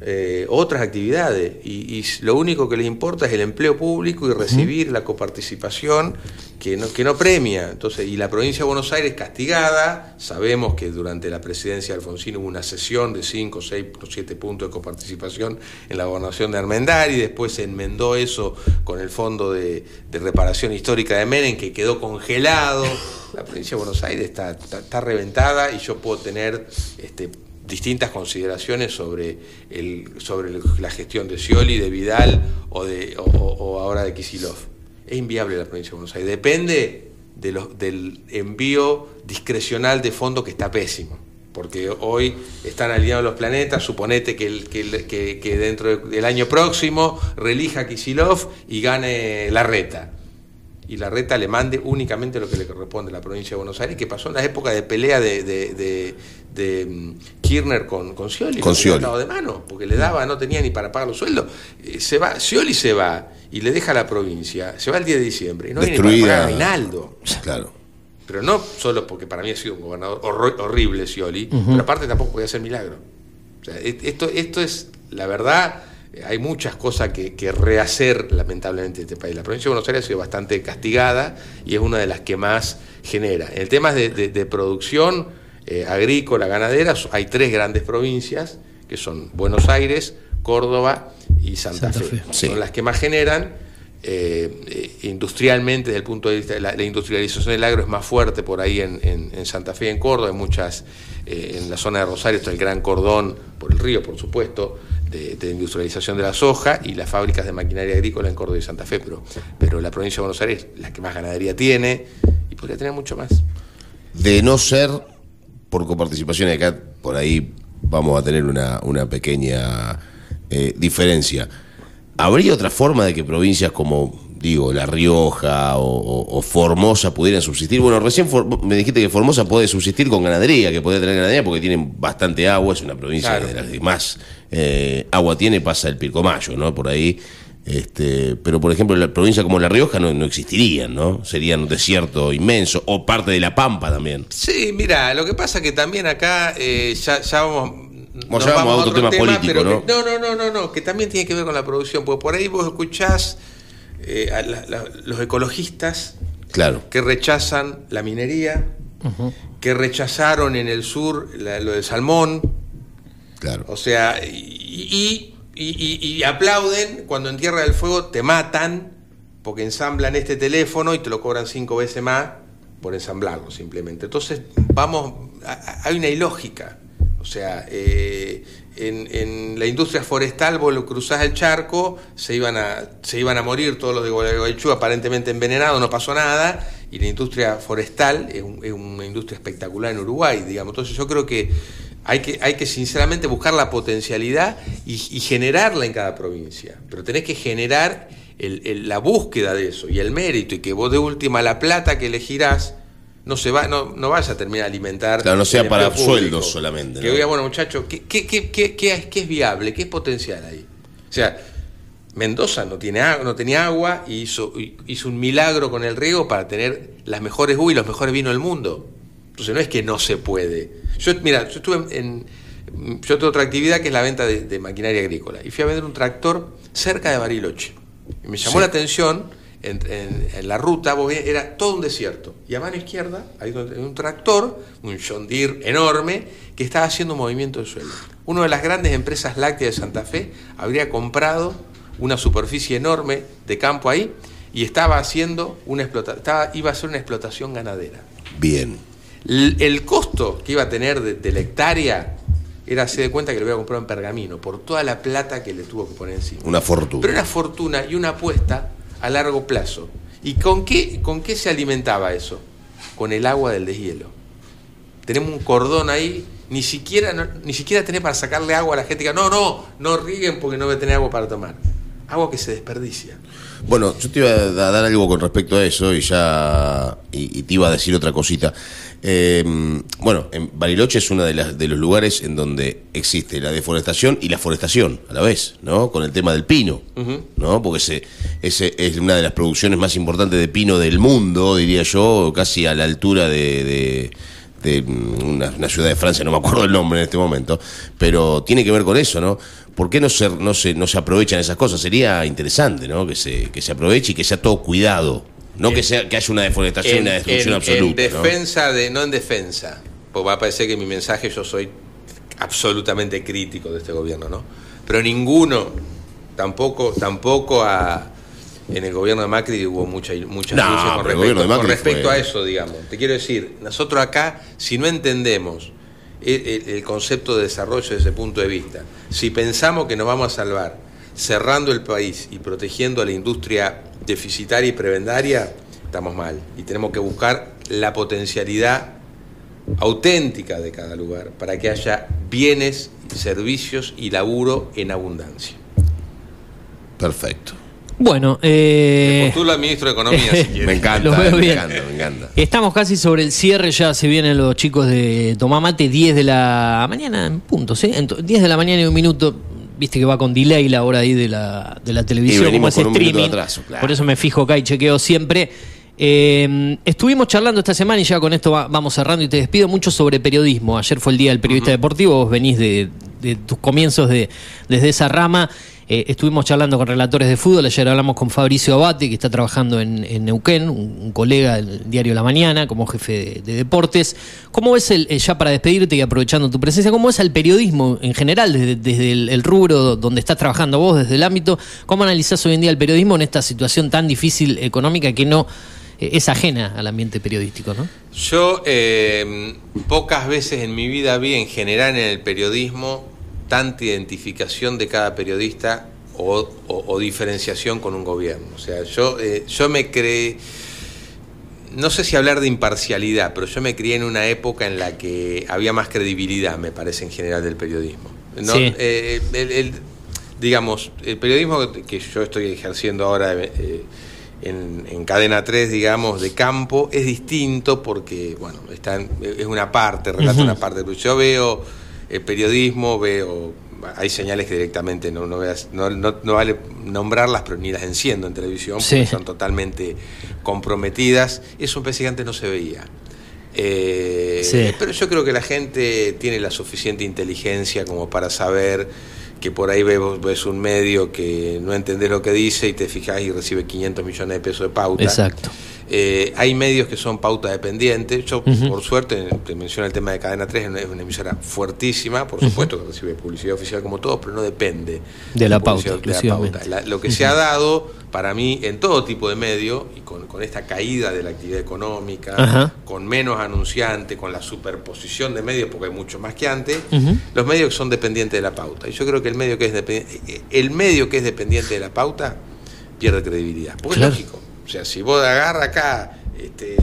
Eh, otras actividades. Y, y lo único que les importa es el empleo público y recibir la coparticipación que no, que no premia. Entonces, y la provincia de Buenos Aires castigada, sabemos que durante la presidencia de Alfonsín hubo una sesión de 5, 6, 7 puntos de coparticipación en la gobernación de Armendari, después se enmendó eso con el Fondo de, de Reparación Histórica de Menem, que quedó congelado. La provincia de Buenos Aires está, está, está reventada y yo puedo tener este, distintas consideraciones sobre, el, sobre la gestión de Scioli, de Vidal o, de, o, ahora de Kisilov. Es inviable la provincia de Buenos Aires. Depende del envío discrecional de fondos que está pésimo. Porque hoy están alineados los planetas, suponete que, que, que- dentro del año próximo relija Kisilov y gane la reta y la reta le mande únicamente lo que le corresponde a la provincia de Buenos Aires, que pasó en la época de pelea de- de, mm, Kirchner con, con Scioli, Con Scioli. de mano, porque le daba, no tenía ni para pagar los sueldos. Eh, se va, Scioli se va y le deja la provincia, se va el 10 de diciembre y no viene para Destruida. pagar. Claro. Pero no solo porque para mí ha sido un gobernador horrible Scioli, Ujú. pero aparte tampoco podía hacer milagro. O sea, et- esto, esto es la verdad. eh, Hay muchas cosas que, que rehacer, lamentablemente, en este país. La provincia de Buenos Aires ha sido bastante castigada y es una de las que más genera. En el tema de, de- de producción eh, agrícola, ganadera, hay tres grandes provincias, que son Buenos Aires, Córdoba y Santa, Santa Fe. Fe. Son las que más generan. eh, eh, industrialmente, desde el punto de vista de la, la industrialización del agro es más fuerte por ahí en, en- en Santa Fe y en Córdoba, hay muchas, eh, en la zona de Rosario está el gran cordón, por el río por supuesto, de, de industrialización de la soja y las fábricas de maquinaria agrícola en Córdoba y Santa Fe, pero, pero la provincia de Buenos Aires es la que más ganadería tiene y podría tener mucho más. De no ser por coparticipación, y acá por ahí vamos a tener una, una pequeña eh, diferencia. ¿Habría otra forma de que provincias como, digo, La Rioja o, o- o Formosa pudieran subsistir? Bueno, recién For- me dijiste que Formosa puede subsistir con ganadería, que puede tener ganadería porque tienen bastante agua, es una provincia Claro. de las que más eh, agua tiene, pasa el Pilcomayo, ¿no? Por ahí. Este, pero por ejemplo, la provincia como La Rioja no, no existirían, ¿no? Serían un desierto inmenso, o parte de La Pampa también. Sí, mira, lo que pasa que también acá eh, ya, ya vamos. nos vamos a otro tema político, pero ¿no? que- no, no, no, no, no, que también tiene que ver con la producción, porque por ahí vos escuchás eh, a la- la- los ecologistas Claro. que rechazan la minería, que rechazaron en el sur la- lo del salmón. Claro. O sea, y, y- y- y- y aplauden cuando en Tierra del Fuego te matan porque ensamblan este teléfono y te lo cobran cinco veces más por ensamblarlo simplemente. Entonces, vamos, hay una ilógica. O sea, eh, en, en la industria forestal vos lo cruzás el charco, se iban a, se iban a morir todos los de Gualeguaychú aparentemente envenenados, no pasó nada, y la industria forestal es, un- es una industria espectacular en Uruguay, digamos. Entonces yo creo que hay que, hay que sinceramente buscar la potencialidad y, y generarla en cada provincia, pero tenés que generar el- el- la búsqueda de eso y el mérito, y que vos de última la plata que elegirás no se va, no, no vas a terminar de alimentar. Claro, no sea para público. sueldos solamente, Que ¿no? diga, bueno, muchachos, ¿qué, qué, qué, qué, qué es, qué es viable? ¿Qué es potencial ahí? O sea, Mendoza no, tiene, no tenía agua y hizo, hizo un milagro con el riego para tener las mejores uvas y los mejores vinos del mundo. Entonces no es que no se puede. Yo, mira, yo estuve en, yo tengo otra actividad que es la venta de, de maquinaria agrícola y fui a vender un tractor cerca de Bariloche. Y me llamó Sí. la atención en, en- en la ruta, vos veías, era todo un desierto. Y a mano izquierda hay un, un tractor, un John Deere enorme, que estaba haciendo un movimiento de suelo. Una de las grandes empresas lácteas de Santa Fe habría comprado una superficie enorme de campo ahí y estaba haciendo una explota estaba, iba a hacer una explotación ganadera. Bien. El costo que iba a tener de, de la hectárea era, se de cuenta que lo había comprado en pergamino, por toda la plata que le tuvo que poner encima. Una fortuna. Pero una fortuna y una apuesta a largo plazo. ¿Y con qué, con qué se alimentaba eso? Con el agua del deshielo. Tenemos un cordón ahí, ni siquiera, no- ni siquiera tenés para sacarle agua a la gente que no, no, no rieguen porque no voy a tener agua para tomar. Agua que se desperdicia. Bueno, yo te iba a dar algo con respecto a eso y ya y, y te iba a decir otra cosita. Eh, bueno, en Bariloche es uno de, las, de los lugares en donde existe la deforestación y la forestación a la vez, ¿no? Con el tema del pino, ¿no? Porque ese, ese es una de las producciones más importantes de pino del mundo, diría yo, casi a la altura de, de- de mm, una, una ciudad de Francia, no me acuerdo el nombre en este momento, pero tiene que ver con eso, ¿no? ¿Por qué no se, no se, no se aprovechan esas cosas? Sería interesante, ¿no? Que se, que se aproveche y que sea todo cuidado. No que sea que haya una deforestación y una destrucción en- absoluta. En ¿no? defensa de, no en defensa, porque va a parecer que mi mensaje yo soy absolutamente crítico de este gobierno, ¿no? Pero ninguno, tampoco, tampoco a, en el gobierno de Macri hubo mucha, muchas No, luces con respecto, con respecto fue- a eso, digamos. Te quiero decir, nosotros acá, si no entendemos el, concepto de desarrollo desde ese punto de vista, si pensamos que nos vamos a salvar cerrando el país y protegiendo a la industria deficitaria y prebendaria, estamos mal. Y tenemos que buscar la potencialidad auténtica de cada lugar para que haya bienes, servicios y laburo en abundancia. Perfecto. Bueno, eh, Postula ministro de Economía si. Me encanta, veo me bien. encanta, me encanta. Estamos casi sobre el cierre, ya se vienen los chicos de Tomamate, 10 de la mañana, en punto, ¿sí? Ento- 10 de la mañana y un minuto, viste que va con delay la hora ahí de la, de la televisión, Y venimos como es con un minuto de streaming, atraso, claro. por eso me fijo acá y chequeo siempre. Eh, estuvimos charlando esta semana y ya con esto va- vamos cerrando y te despido mucho sobre periodismo. Ayer fue el Día del Periodista Deportivo, vos venís de, de tus comienzos de, desde esa rama. Eh, estuvimos charlando con relatores de fútbol, ayer hablamos con Fabricio Abate, que está trabajando en, en Neuquén, un, colega del diario La Mañana, como jefe de, de deportes. ¿Cómo ves, el, eh, ya para despedirte y aprovechando tu presencia, cómo ves el periodismo en general, desde, desde el, el rubro donde estás trabajando vos, desde el ámbito? ¿Cómo analizás hoy en día el periodismo en esta situación tan difícil económica que no eh, es ajena al ambiente periodístico, ¿no? Yo eh, pocas veces en mi vida vi en general en el periodismo tanta identificación de cada periodista o, o- o diferenciación con un gobierno. O sea, yo, eh, yo me creé, no sé si hablar de imparcialidad, pero yo me crié en una época en la que había más credibilidad, me parece, en general del periodismo. ¿no? Sí. Eh, el- el- digamos, el periodismo que yo estoy ejerciendo ahora eh, en, en Cadena 3, digamos, de campo, es distinto porque, bueno, está en- es una parte, relata una parte, pero yo veo el periodismo, veo, hay señales que directamente no, no, veas- no, no- no vale nombrarlas, pero ni las enciendo en televisión, porque son totalmente comprometidas. Eso en PC antes no se veía. Eh, Sí. Pero yo creo que la gente tiene la suficiente inteligencia como para saber que por ahí ves, ves un medio que no entendés lo que dice y te fijas y recibe 500 millones de pesos de pauta. Exacto. Eh, hay medios que son pauta dependientes. Yo, por suerte, te menciono el tema de Cadena 3, es una- emisora fuertísima, por supuesto que recibe publicidad oficial como todos, pero no depende De la pauta, de la pauta. La- lo que se ha dado para mí en todo tipo de medio y con, con esta caída de la actividad económica, con menos anunciantes, con la superposición de medios, porque hay mucho más que antes, los medios que son dependientes de la pauta. Y yo creo que el medio que es dependiente, el medio que es dependiente de la pauta pierde credibilidad. Porque Claro. es lógico. O sea, si vos agarras acá este,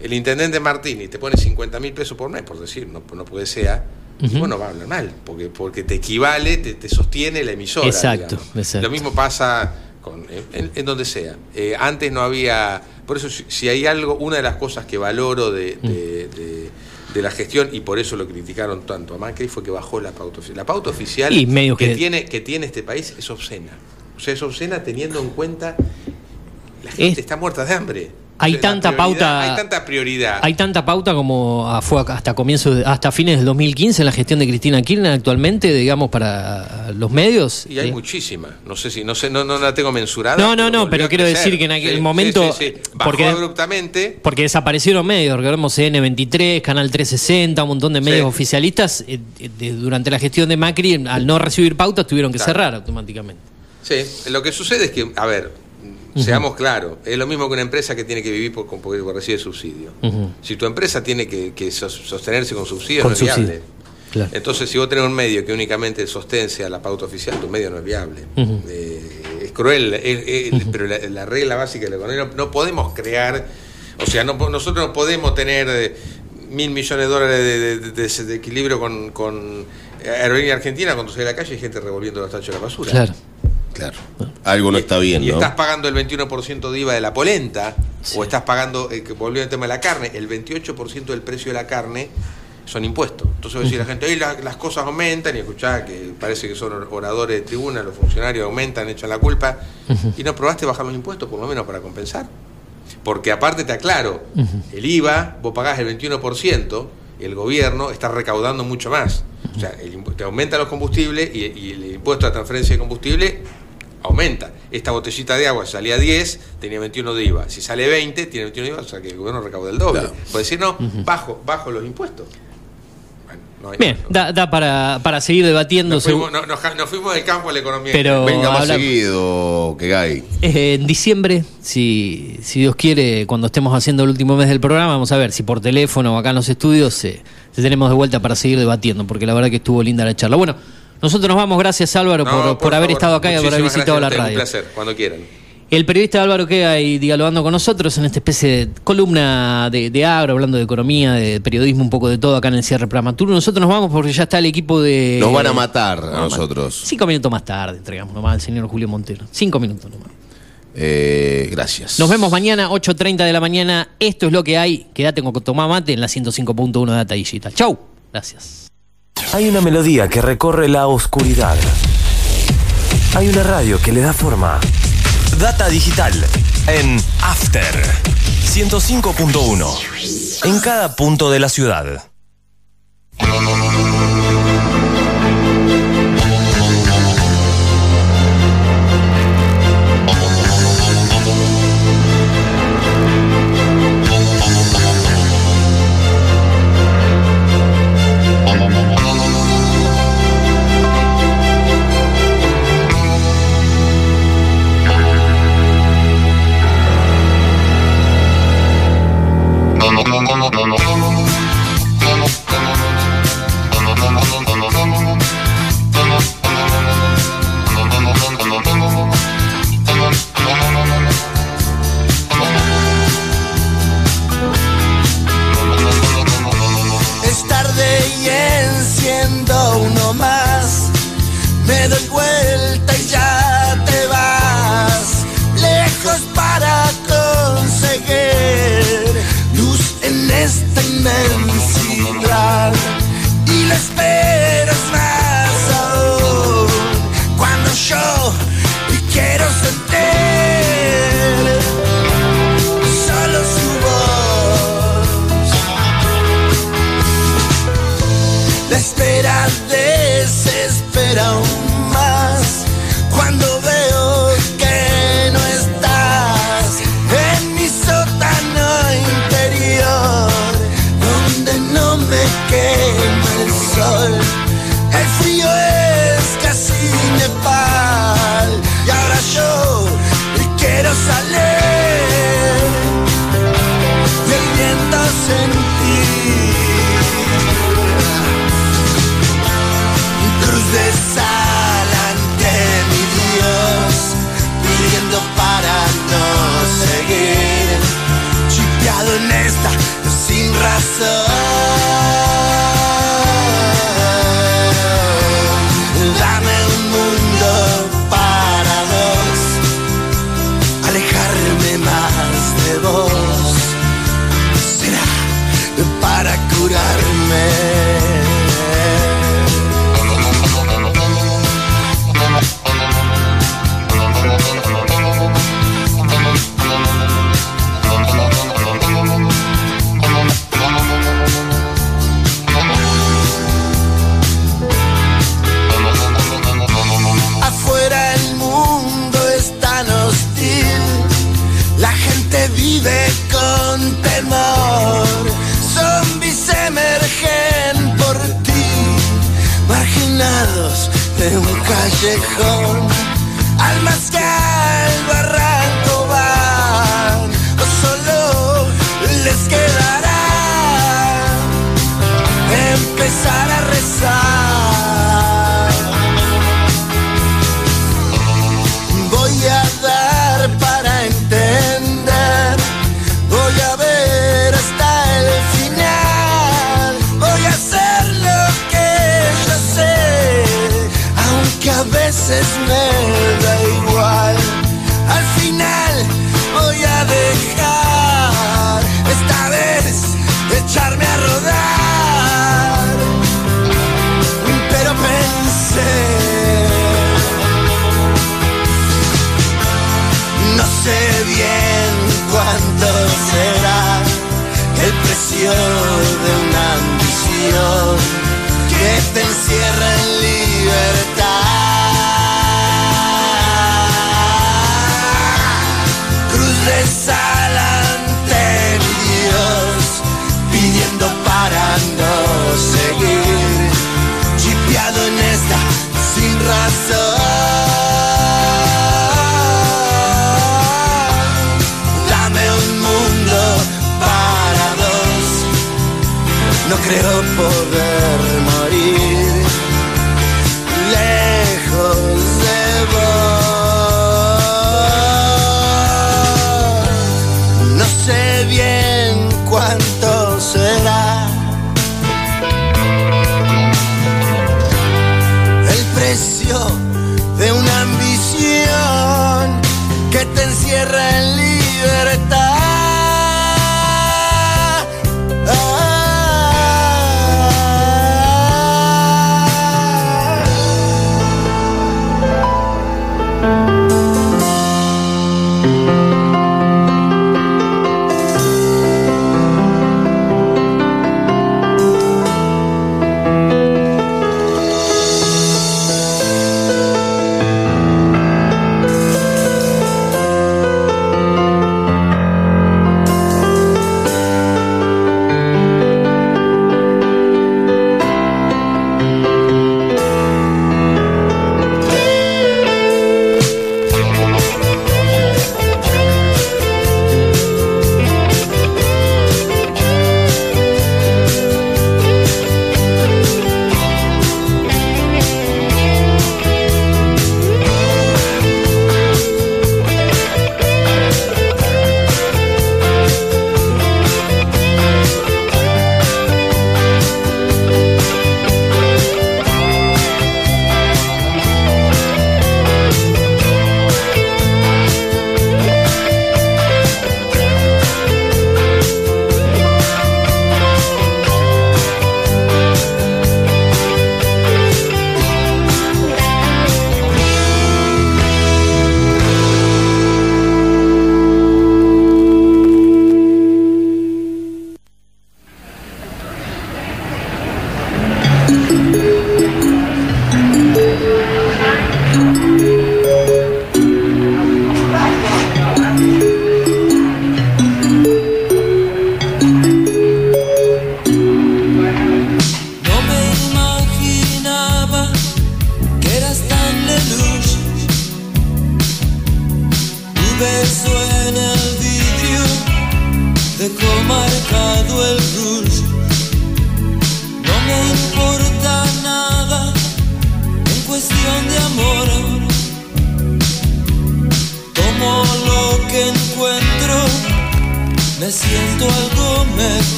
el intendente Martín y te pone 50 mil pesos por mes, por decir, no, no puede ser, y Ujú. bueno, va a hablar mal, porque, porque te equivale, te, te sostiene la emisora. Exacto, exacto. Lo mismo pasa con, en, en donde sea. Eh, antes no había. Por eso, si, si hay algo, una de las cosas que valoro de, Mm. de- de- de la gestión, y por eso lo criticaron tanto a Macri, fue que bajó la pauta oficial. La pauta oficial Y medios que, que- tiene, que tiene este país es obscena. O sea, es obscena teniendo en cuenta la gente Es- está muerta de hambre. Hay tanta pauta. Hay tanta prioridad. Hay tanta pauta como ah, fue hasta comienzos, hasta fines del 2015 en la gestión de Cristina Kirchner actualmente, digamos, para los medios. Y hay ¿sí? muchísima. No sé si, no sé, no, no la tengo mensurada. No, no, no, pero quiero decir que en aquel Sí, momento- sí, sí, sí. Bajó porque- abruptamente. Porque desaparecieron medios, recordemos N23, Canal 360, un montón de medios oficialistas. eh, de- durante la gestión de Macri, al no recibir pautas, tuvieron que Claro. cerrar automáticamente. Sí, lo que sucede es que, a ver, seamos claros, es lo mismo que una empresa que tiene que vivir por, con- porque recibe subsidio. Si tu empresa tiene que, que sos- sostenerse con subsidio, Con no es subsidio. viable. Claro. Entonces, si vos tenés un medio que únicamente sostense a la pauta oficial, tu medio no es viable. Eh, es cruel, es- es- pero la, la regla básica de la economía, no, no podemos crear, o sea, no, nosotros no podemos tener eh, mil millones de dólares de, de- de- de- de equilibrio con, con Aerolínea Argentina cuando sale a la calle y hay gente revolviendo los tachos de la basura. Claro. Claro. Algo no está bien, Y ¿no? estás pagando el 21% de IVA de la polenta, o estás pagando, eh, volviendo al tema de la carne, el 28% del precio de la carne son impuestos. Entonces va a decir la gente, "Ey, la- las cosas aumentan, y escuchá que parece que son oradores de tribuna, los funcionarios aumentan, echan la culpa, y no probaste bajar los impuestos, por lo menos para compensar. Porque aparte te aclaro, el IVA, vos pagás el 21%, el gobierno está recaudando mucho más. O sea, el te aumenta los combustibles y, y el impuesto a transferencia de combustible aumenta. Esta botellita de agua salía 10, tenía 21 de IVA. Si sale 20, tiene 21 de IVA, o sea que el gobierno recauda el doble. Puede decir, no, bajo, bajo los impuestos. Bueno, no hay- Bien, da, da para, para seguir debatiendo. Nos fuimos, no- nos, nos fuimos del campo a la economía. Pero Venga más habla- seguido, que Gay. Eh, en diciembre, si, si Dios quiere, cuando estemos haciendo el último mes del programa, vamos a ver si por teléfono o acá en los estudios eh, te tenemos de vuelta para seguir debatiendo, porque la verdad que estuvo linda la charla. Bueno, nosotros nos vamos, gracias Álvaro No, por, por por haber favor, estado acá y por haber visitado la gracias radio. Un placer, cuando quieran. El periodista Álvaro queda y dialogando con nosotros en esta especie de columna de, de agro, hablando de economía, de periodismo, un poco de todo acá en el cierre prematuro. Nosotros nos vamos porque ya está el equipo de. Nos van a matar a nosotros. Cinco minutos más tarde entregamos nomás al señor Julio Montero. Cinco minutos nomás. Eh, gracias. Nos vemos mañana, 8.30 de la mañana. Esto es lo que hay. Quédate con Tomá Mate en la 105.1 de Data Digital. Chau. Gracias. Hay una melodía que recorre la oscuridad. Hay una radio que le da forma. Data Digital en After 105.1. En cada punto de la ciudad. Es tarde y enciendo uno más. Me doy vuelta esta magical será el precio de una ambición que te encierra en libertad. Cruz de sal ante mi Dios, pidiendo para no seguir, chipeado en esta sin razón. creo poder morir lejos de vos. No sé bien cuánto será el precio de una ambición que te encierra en libertad.